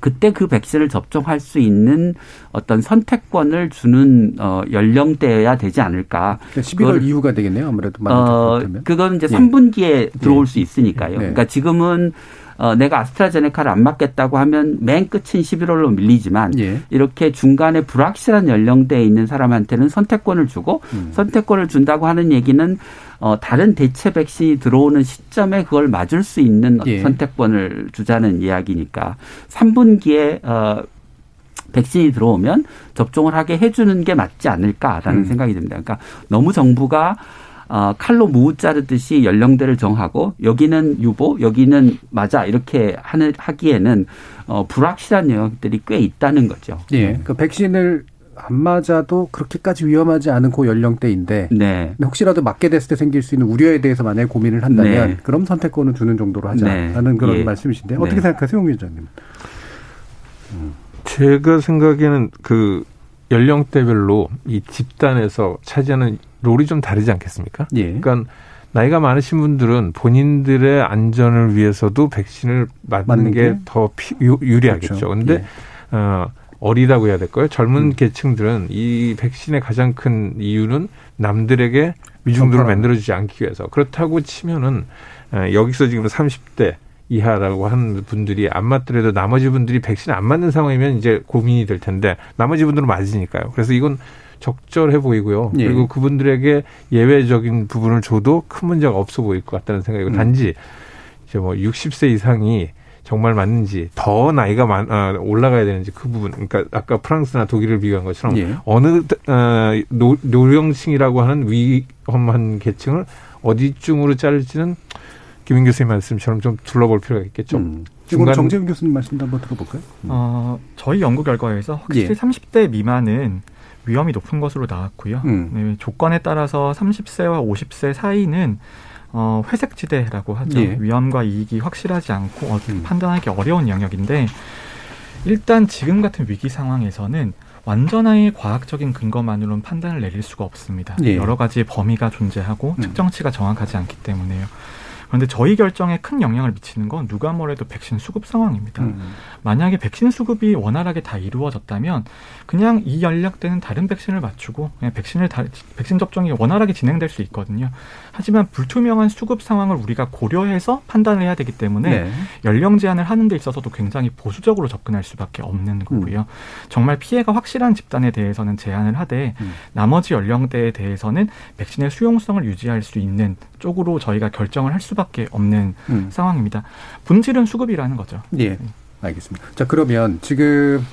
I: 그때 그 백신을 접종할 수 있는 어떤 선택권을 주는 어 연령대여야 되지 않을까.
B: 그러니까 11월 이후가 되겠네요. 아무래도
I: 어 그건 이제 예. 3분기에 들어올 예. 수 있으니까요. 예. 그러니까 지금은 어, 내가 아스트라제네카를 안 맞겠다고 하면 맨 끝인 11월로 밀리지만 예. 이렇게 중간에 불확실한 연령대에 있는 사람한테는 선택권을 주고 음. 선택권을 준다고 하는 얘기는 어, 다른 대체 백신이 들어오는 시점에 그걸 맞을 수 있는 예. 선택권을 주자는 이야기니까 3분기에 어, 백신이 들어오면 접종을 하게 해주는 게 맞지 않을까라는 음. 생각이 듭니다. 그러니까 너무 정부가 어, 칼로 무 자르듯이 연령대를 정하고 여기는 유보, 여기는 맞아 이렇게 하는 하기에는 어, 불확실한 영역들이 꽤 있다는 거죠.
B: 예. 그 백신을 안 맞아도 그렇게까지 위험하지 않은 고 연령대인데 네. 혹시라도 맞게 됐을 때 생길 수 있는 우려에 대해서 만약에 고민을 한다면 네. 그럼 선택권을 주는 정도로 하자라는 네. 그런 예. 말씀이신데 어떻게 네. 생각하세요, 홍 위원장님?
K: 음. 제가 생각에는 그 연령대별로 이 집단에서 차지하는 롤이 좀 다르지 않겠습니까? 예. 그러니까 나이가 많으신 분들은 본인들의 안전을 위해서도 백신을 맞는, 게 더 유리하겠죠. 그렇죠. 근데 예. 어 어리다고 해야 될까요? 젊은 음. 계층들은 이 백신의 가장 큰 이유는 남들에게 위중도를 만들어주지 않기 위해서 그렇다고 치면은 여기서 지금 30대 이하라고 하는 분들이 안 맞더라도 나머지 분들이 백신 안 맞는 상황이면 이제 고민이 될 텐데 나머지 분들은 맞으니까요. 그래서 이건 적절해 보이고요. 예. 그리고 그분들에게 예외적인 부분을 줘도 큰 문제가 없어 보일 것 같다는 생각이고 음. 단지 이제 뭐 60세 이상이 정말 맞는지 더 나이가 많, 어, 올라가야 되는지 그 부분 그러니까 아까 프랑스나 독일을 비교한 것처럼 예. 어느 어, 노, 노령층이라고 하는 위험한 계층을 어디쯤으로 자를지는 김인 교수님 말씀처럼 좀 둘러볼 필요가 있겠죠. 음.
B: 중간 정재훈 교수님 말씀도 한번 들어볼까요?
J: 음. 어, 저희 연구 결과에서 확실히 예. 30대 미만은 위험이 높은 것으로 나왔고요. 음. 네, 조건에 따라서 30세와 50세 사이는 어, 회색지대라고 하죠. 예. 위험과 이익이 확실하지 않고 어, 음. 판단하기 어려운 영역인데 일단 지금 같은 위기 상황에서는 완전하게 과학적인 근거만으로는 판단을 내릴 수가 없습니다. 예. 여러 가지 범위가 존재하고 음. 측정치가 정확하지 않기 때문에요. 그런데 저희 결정에 큰 영향을 미치는 건 누가 뭐래도 백신 수급 상황입니다. 음. 만약에 백신 수급이 원활하게 다 이루어졌다면 그냥 이 연령대는 다른 백신을 맞추고 그냥 백신을 다, 백신 접종이 원활하게 진행될 수 있거든요. 하지만 불투명한 수급 상황을 우리가 고려해서 판단을 해야 되기 때문에 네. 연령 제한을 하는 데 있어서도 굉장히 보수적으로 접근할 수밖에 없는 거고요. 음. 정말 피해가 확실한 집단에 대해서는 제한을 하되 음. 나머지 연령대에 대해서는 백신의 수용성을 유지할 수 있는 쪽으로 저희가 결정을 할 수밖에 없는 음. 상황입니다. 본질은 수급이라는 거죠.
B: 예. 네. 알겠습니다. 자, 그러면 지금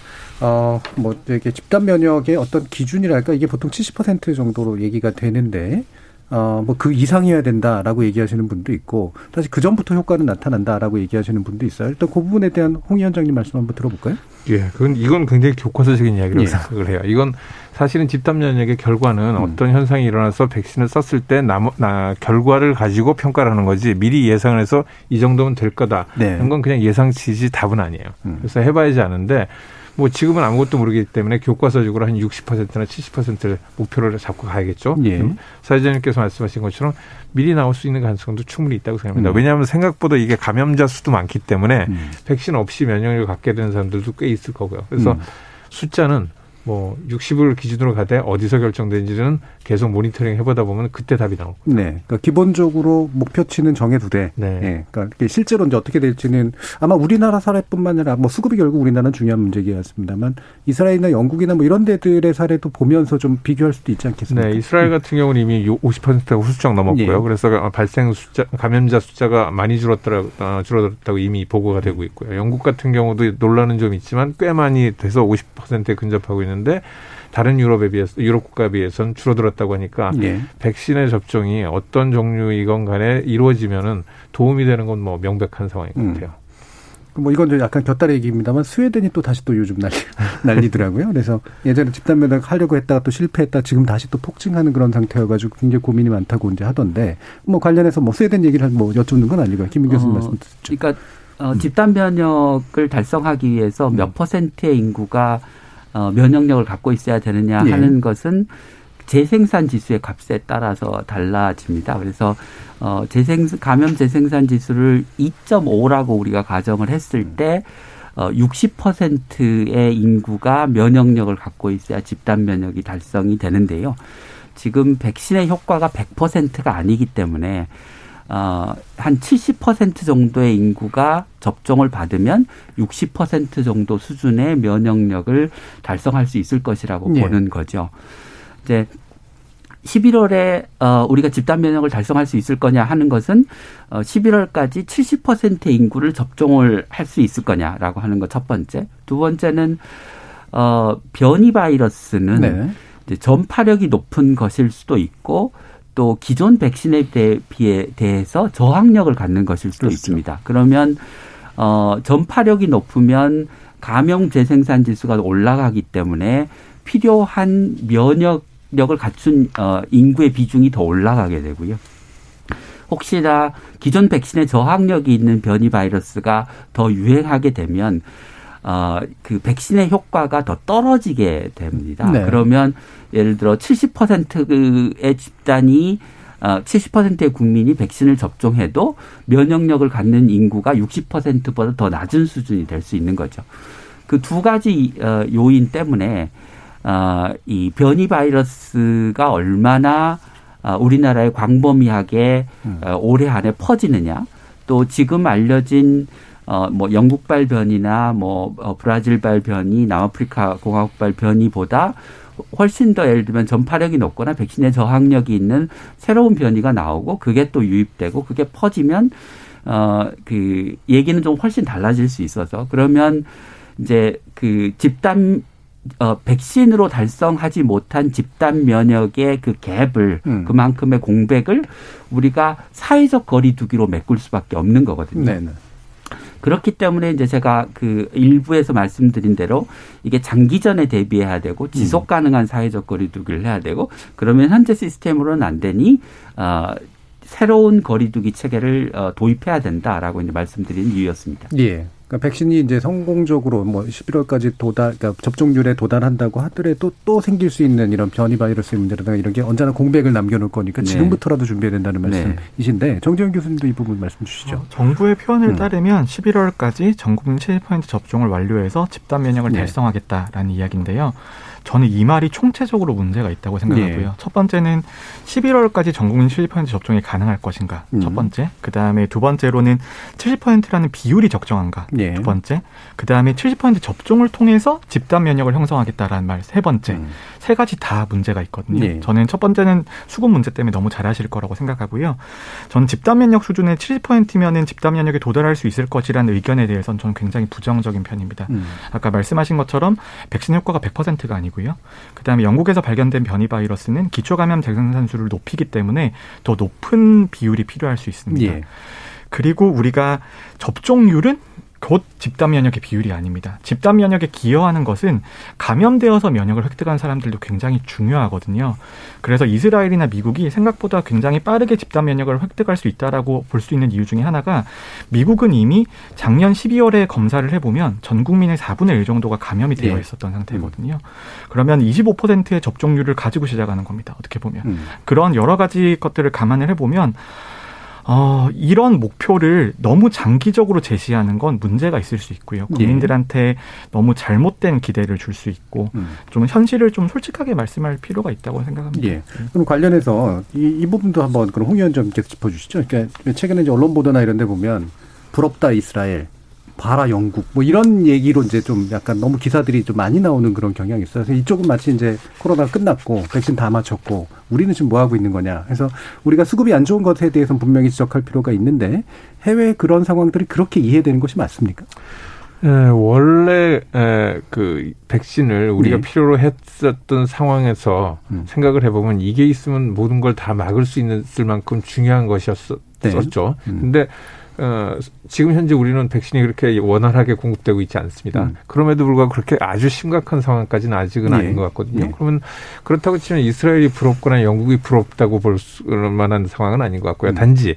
B: 어, 뭐, 이게 집단 면역의 어떤 기준이랄까, 이게 보통 70% 정도로 얘기가 되는데, 어, 뭐 그 이상이어야 된다라고 얘기하시는 분도 있고, 사실 그 전부터 효과는 나타난다라고 얘기하시는 분도 있어요. 일단 그 부분에 대한 홍 위원장님 말씀 한번 들어볼까요?
K: 예, 그건, 이건 굉장히 교과서적인 이야기라고 예. 생각을 해요. 이건 사실은 집단 면역의 결과는 음. 어떤 현상이 일어나서 백신을 썼을 때 남, 나, 결과를 가지고 평가를 하는 거지 미리 예상을 해서 이 정도면 될 거다. 네. 이건 그냥 예상치지 답은 아니에요. 음. 그래서 해봐야지 아는데 뭐 지금은 아무것도 모르기 때문에 교과서적으로 한 60%나 70%를 목표를 잡고 가야겠죠. 예. 음. 사회자님께서 말씀하신 것처럼 미리 나올 수 있는 가능성도 충분히 있다고 생각합니다. 음. 왜냐하면 생각보다 이게 감염자 수도 많기 때문에 음. 백신 없이 면역력을 갖게 되는 사람들도 꽤 있을 거고요. 그래서 음. 숫자는 뭐 60을 기준으로 가되 어디서 결정된지는 계속 모니터링 해보다 보면 그때 답이 나오고.
B: 네. 그러니까 기본적으로 목표치는 정해두되. 네. 네. 그러니까 실제로 이제 어떻게 될지는 아마 우리나라 사례뿐만 아니라 뭐 수급이 결국 우리나라는 중요한 문제이겠습니다만 이스라엘이나 영국이나 뭐 이런 데들의 사례도 보면서 좀 비교할 수도 있지 않겠습니까?
K: 네. 이스라엘 같은 경우는 이미 50%가 후수적 넘었고요. 예. 그래서 발생 숫자 감염자 숫자가 많이 줄었더라 어, 줄어들었다고 이미 보고가 되고 있고요. 영국 같은 경우도 논란은 좀 있지만 꽤 많이 돼서 50%에 근접하고 있는. 있는데 다른 유럽에 비해서 유럽 국가에 비해서는 줄어들었다고 하니까 예. 백신의 접종이 어떤 종류이건 간에 이루어지면은 도움이 되는 건 뭐 명백한 상황인 것 음. 같아요.
B: 음. 뭐 이건 좀 약간 곁다리 얘기입니다만 스웨덴이 또 다시 또 요즘 난리 난리더라고요. 그래서 예전에 집단 면역 하려고 했다가 또 실패했다 지금 다시 또 폭증하는 그런 상태여가지고 굉장히 고민이 많다고 이제 하던데 뭐 관련해서 뭐 스웨덴 얘기를 뭐 여쭙는 건 아니고요. 김민 교수님 어, 말씀 듣죠.
I: 그러니까 어, 집단 면역을 달성하기 위해서 몇 음. 퍼센트의 인구가 어, 면역력을 갖고 있어야 되느냐 예. 하는 것은 재생산 지수의 값에 따라서 달라집니다. 그래서 어 재생 감염 재생산 지수를 2.5라고 우리가 가정을 했을 때 어, 60%의 인구가 면역력을 갖고 있어야 집단 면역이 달성이 되는데요. 지금 백신의 효과가 100%가 아니기 때문에 어, 한 70% 정도의 인구가 접종을 받으면 60% 정도 수준의 면역력을 달성할 수 있을 것이라고 네. 보는 거죠. 이제 11월에 어 우리가 집단 면역을 달성할 수 있을 거냐 하는 것은 어 11월까지 70%의 인구를 접종을 할 수 있을 거냐라고 하는 것 첫 번째. 두 번째는 어 변이 바이러스는 네. 이제 전파력이 높은 것일 수도 있고 또 기존 백신에 대비에 대해서 저항력을 갖는 것일 수도 그렇죠. 있습니다. 그러면 어 전파력이 높으면 감염 재생산 지수가 올라가기 때문에 필요한 면역 력을 갖춘 어, 인구의 비중이 더 올라가게 되고요. 혹시나 기존 백신에 저항력이 있는 변이 바이러스가 더 유행하게 되면 어, 그 백신의 효과가 더 떨어지게 됩니다. 네. 그러면 예를 들어 70%의 집단이 어, 70%의 국민이 백신을 접종해도 면역력을 갖는 인구가 60%보다 더 낮은 수준이 될 수 있는 거죠. 그 두 가지 어, 요인 때문에 어, 이 변이 바이러스가 얼마나 어, 우리나라에 광범위하게 음. 어, 올해 안에 퍼지느냐 또 지금 알려진 어, 뭐 영국발 변이나 뭐 어, 브라질발 변이, 남아프리카 공화국발 변이보다 훨씬 더 예를 들면 전파력이 높거나 백신의 저항력이 있는 새로운 변이가 나오고 그게 또 유입되고 그게 퍼지면 어 그 얘기는 좀 훨씬 달라질 수 있어서 그러면 이제 그 집단 어, 백신으로 달성하지 못한 집단 면역의 그 갭을 음. 그만큼의 공백을 우리가 사회적 거리두기로 메꿀 수밖에 없는 거거든요. 네네. 그렇기 때문에 이제 제가 그 일부에서 말씀드린 대로 이게 장기전에 대비해야 되고 지속 음. 가능한 사회적 거리두기를 해야 되고 그러면 현재 시스템으로는 안 되니 어 새로운 거리두기 체계를 어 도입해야 된다라고 이제 말씀드린 이유였습니다.
B: 예. 그러니까 백신이 이제 성공적으로 뭐 11월까지 도달, 그러니까 접종률에 도달한다고 하더라도 또 생길 수 있는 이런 변이 바이러스의 문제라든가 이런 게 언제나 공백을 남겨놓을 거니까 네. 지금부터라도 준비해야 된다는 네. 말씀이신데 네. 정재현 교수님도 이 부분 말씀 주시죠. 어,
J: 정부의 표현을 음. 따르면 11월까지 전 국민 70% 접종을 완료해서 집단 면역을 네. 달성하겠다라는 이야기인데요. 저는 이 말이 총체적으로 문제가 있다고 생각하고요. 네. 첫 번째는 11월까지 전국민 70% 접종이 가능할 것인가. 음. 첫 번째. 그 다음에 두 번째로는 70%라는 비율이 적정한가. 네. 두 번째. 그 다음에 70% 접종을 통해서 집단 면역을 형성하겠다라는 말. 세 번째. 음. 세 가지 다 문제가 있거든요. 네. 저는 첫 번째는 수급 문제 때문에 너무 잘하실 거라고 생각하고요. 저는 집단 면역 수준의 70%면은 집단 면역에 도달할 수 있을 것이라는 의견에 대해서는 저는 굉장히 부정적인 편입니다. 음. 아까 말씀하신 것처럼 백신 효과가 100%가 아니고 이고요. 그다음에 영국에서 발견된 변이 바이러스는 기초 감염 재생산수를 높이기 때문에 더 높은 비율이 필요할 수 있습니다. 예. 그리고 우리가 접종률은 곧 집단 면역의 비율이 아닙니다. 집단 면역에 기여하는 것은 감염되어서 면역을 획득한 사람들도 굉장히 중요하거든요. 그래서 이스라엘이나 미국이 생각보다 굉장히 빠르게 집단 면역을 획득할 수 있다라고 볼 수 있는 이유 중에 하나가 미국은 이미 작년 12월에 검사를 해보면 전 국민의 4분의 1 정도가 감염이 되어 네. 있었던 네. 상태거든요. 그러면 25%의 접종률을 가지고 시작하는 겁니다. 어떻게 보면 음. 그런 여러 가지 것들을 감안을 해보면 어, 이런 목표를 너무 장기적으로 제시하는 건 문제가 있을 수 있고요. 예. 국민들한테 예. 너무 잘못된 기대를 줄 수 있고 음. 좀 현실을 좀 솔직하게 말씀할 필요가 있다고 생각합니다. 예.
B: 그럼 관련해서 이, 이 부분도 한번 그럼 홍 의원님께서 짚어주시죠. 그러니까 최근에 이제 언론 보도나 이런 데 보면 부럽다 이스라엘 봐라 영국 뭐 이런 얘기로 이제 좀 약간 너무 기사들이 좀 많이 나오는 그런 경향이 있어요. 그래서 이쪽은 마치 이제 코로나 끝났고 백신 다 맞췄고 우리는 지금 뭐 하고 있는 거냐. 그래서 우리가 수급이 안 좋은 것에 대해서는 분명히 지적할 필요가 있는데 해외 그런 상황들이 그렇게 이해되는 것이 맞습니까?
K: 에, 원래 에, 그 백신을 우리가 네. 필요로 했었던 상황에서 음. 생각을 해보면 이게 있으면 모든 걸 다 막을 수 있을 만큼 중요한 것이었었죠. 네. 음. 근데 어, 지금 현재 우리는 백신이 그렇게 원활하게 공급되고 있지 않습니다. 음. 그럼에도 불구하고 그렇게 아주 심각한 상황까지는 아직은 예. 아닌 것 같거든요. 예. 그러면 그렇다고 치면 이스라엘이 부럽거나 영국이 부럽다고 볼 만한 상황은 아닌 것 같고요. 음. 단지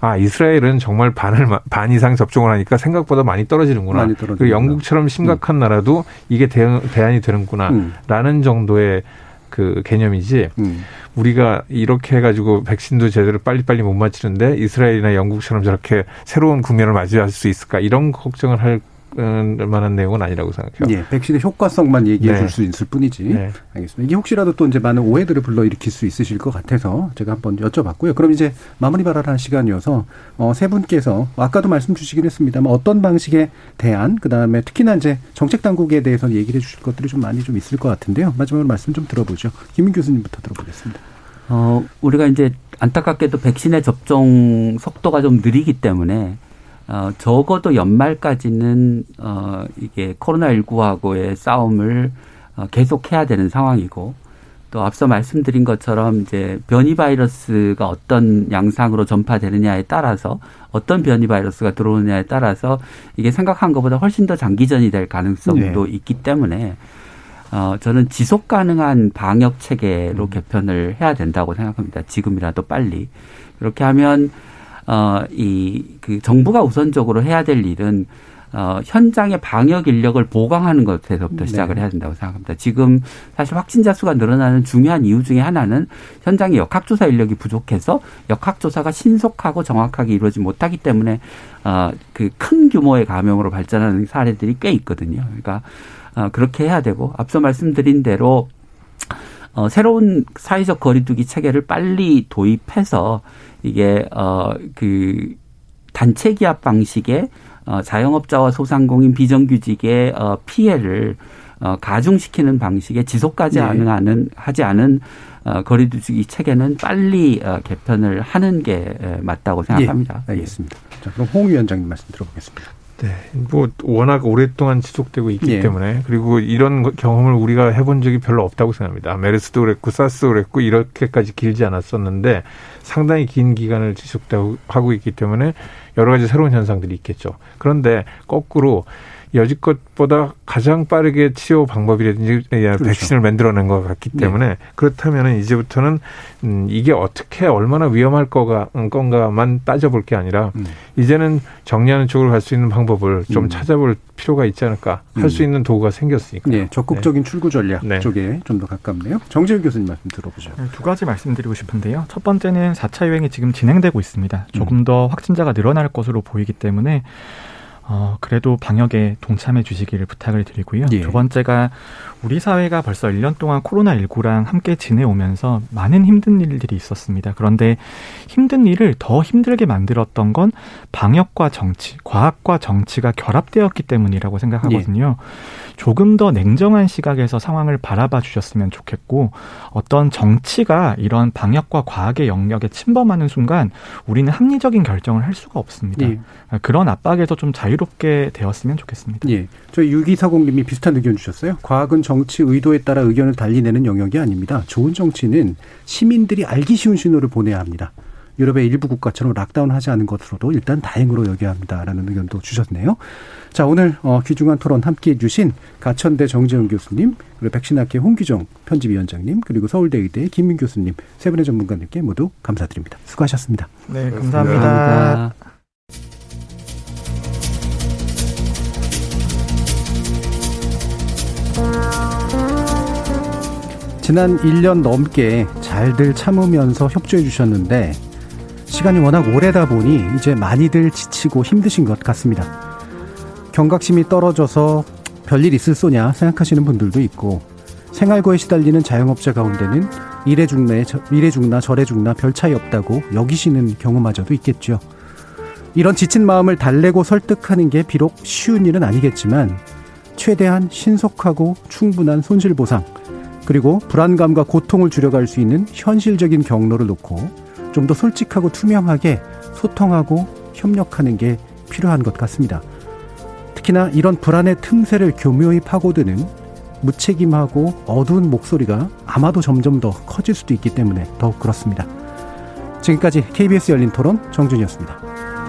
K: 아 이스라엘은 정말 반을 반 이상 접종을 하니까 생각보다 많이 떨어지는구나. 많이 그리고 영국처럼 심각한 음. 나라도 이게 대응, 대안이 되는구나라는 음. 정도의 그 개념이지 음. 우리가 이렇게 해가지고 백신도 제대로 빨리빨리 못 맞추는데 이스라엘이나 영국처럼 저렇게 새로운 국면을 맞이할 수 있을까 이런 걱정을 할 만한 내용은 아니라고 생각해요.
B: 예, 백신의 효과성만 얘기해 네. 줄수 있을 뿐이지. 네. 알겠습니다. 이게 혹시라도 또 이제 많은 오해들을 불러일으킬 수 있으실 것 같아서 제가 한번 여쭤봤고요. 그럼 이제 마무리 발언하는 시간이어서 어, 세 분께서 아까도 말씀 주시긴 했습니다만 어떤 방식의 대안, 그 다음에 특히나 이제 정책 당국에 대해서 얘기를 해주실 것들이 좀 많이 좀 있을 것 같은데요. 마지막으로 말씀 좀 들어보죠. 김민 교수님부터 들어보겠습니다.
I: 어, 우리가 이제 안타깝게도 백신의 접종 속도가 좀 느리기 때문에 어, 적어도 연말까지는 어, 이게 코로나19하고의 싸움을 어, 계속해야 되는 상황이고 또 앞서 말씀드린 것처럼 이제 변이 바이러스가 어떤 양상으로 전파되느냐에 따라서 어떤 변이 바이러스가 들어오느냐에 따라서 이게 생각한 것보다 훨씬 더 장기전이 될 가능성도 네. 있기 때문에 어, 저는 지속 가능한 방역 체계로 음. 개편을 해야 된다고 생각합니다. 지금이라도 빨리. 그렇게 하면 어, 이, 그 정부가 우선적으로 해야 될 일은 어, 현장의 방역 인력을 보강하는 것에서부터 시작을 네. 해야 된다고 생각합니다. 지금 사실 확진자 수가 늘어나는 중요한 이유 중에 하나는 현장의 역학조사 인력이 부족해서 역학조사가 신속하고 정확하게 이루어지지 못하기 때문에 어, 그 큰 규모의 감염으로 발전하는 사례들이 꽤 있거든요. 그러니까 어, 그렇게 해야 되고 앞서 말씀드린 대로 어, 새로운 사회적 거리두기 체계를 빨리 도입해서 이게 어 그 단체 기합 방식의 어 자영업자와 소상공인 비정규직의 어 피해를 어 가중시키는 방식의 지속까지 네. 가능하는 하지 않은 어 거리두기 체계는 빨리 어 개편을 하는 게 맞다고 생각합니다.
B: 예, 알겠습니다. 자, 그럼 홍 위원장님 말씀 들어보겠습니다.
K: 네, 뭐 워낙 오랫동안 지속되고 있기 예. 때문에 그리고 이런 경험을 우리가 해본 적이 별로 없다고 생각합니다. 메르스도 그랬고 사스도 그랬고 이렇게까지 길지 않았었는데 상당히 긴 기간을 지속하고 있기 때문에 여러 가지 새로운 현상들이 있겠죠. 그런데 거꾸로 여지껏보다 가장 빠르게 치료 방법이라든지 그렇죠. 백신을 만들어낸 것 같기 네. 때문에 네. 그렇다면 이제부터는 음, 이게 어떻게 얼마나 위험할 거가 음, 건가만 따져볼 게 아니라 음. 이제는 정리하는 쪽으로 갈 수 있는 방법을 좀 음. 찾아볼 필요가 있지 않을까 할수 음. 있는 도구가 생겼으니까.
B: 네, 적극적인 네. 출구 전략 네. 쪽에 좀 더 가깝네요. 정재윤 교수님 말씀 들어보죠.
J: 네, 두 가지 말씀드리고 싶은데요. 첫 번째는 4차 유행이 지금 진행되고 있습니다. 조금 음. 더 확진자가 늘어날 것으로 보이기 때문에 어, 그래도 방역에 동참해 주시기를 부탁을 드리고요. 예. 두 번째가 우리 사회가 벌써 1년 동안 코로나19랑 함께 지내오면서 많은 힘든 일들이 있었습니다. 그런데 힘든 일을 더 힘들게 만들었던 건 방역과 정치, 과학과 정치가 결합되었기 때문이라고 생각하거든요. 예. 조금 더 냉정한 시각에서 상황을 바라봐 주셨으면 좋겠고 어떤 정치가 이런 방역과 과학의 영역에 침범하는 순간 우리는 합리적인 결정을 할 수가 없습니다. 예. 그런 압박에서 좀 자유 롭게 되었으면 좋겠습니다.
B: 예. 저희 6240님이 비슷한 의견 주셨어요. 과학은 정치 의도에 따라 의견을 달리 내는 영역이 아닙니다. 좋은 정치는 시민들이 알기 쉬운 신호를 보내야 합니다. 유럽의 일부 국가처럼 락다운 하지 않은 것으로도 일단 다행으로 여겨야 합니다라는 의견도 주셨네요. 자, 오늘 어, 귀중한 토론 함께 해주신 가천대 정재훈 교수님, 그리고 백신학회 홍기정 편집위원장님, 그리고 서울대 의대 김민 교수님 세 분의 전문가님께 모두 감사드립니다. 수고하셨습니다.
J: 네, 감사합니다. 감사합니다.
B: 지난 1년 넘게 잘들 참으면서 협조해 주셨는데 시간이 워낙 오래다 보니 이제 많이들 지치고 힘드신 것 같습니다. 경각심이 떨어져서 별일 있을 소냐 생각하시는 분들도 있고 생활고에 시달리는 자영업자 가운데는 이래 죽나 이래 죽나 저래 죽나 별 차이 없다고 여기시는 경우마저도 있겠죠. 이런 지친 마음을 달래고 설득하는 게 비록 쉬운 일은 아니겠지만 최대한 신속하고 충분한 손실 보상 그리고 불안감과 고통을 줄여갈 수 있는 현실적인 경로를 놓고 좀 더 솔직하고 투명하게 소통하고 협력하는 게 필요한 것 같습니다. 특히나 이런 불안의 틈새를 교묘히 파고드는 무책임하고 어두운 목소리가 아마도 점점 더 커질 수도 있기 때문에 더욱 그렇습니다. 지금까지 KBS 열린 토론 정준이었습니다.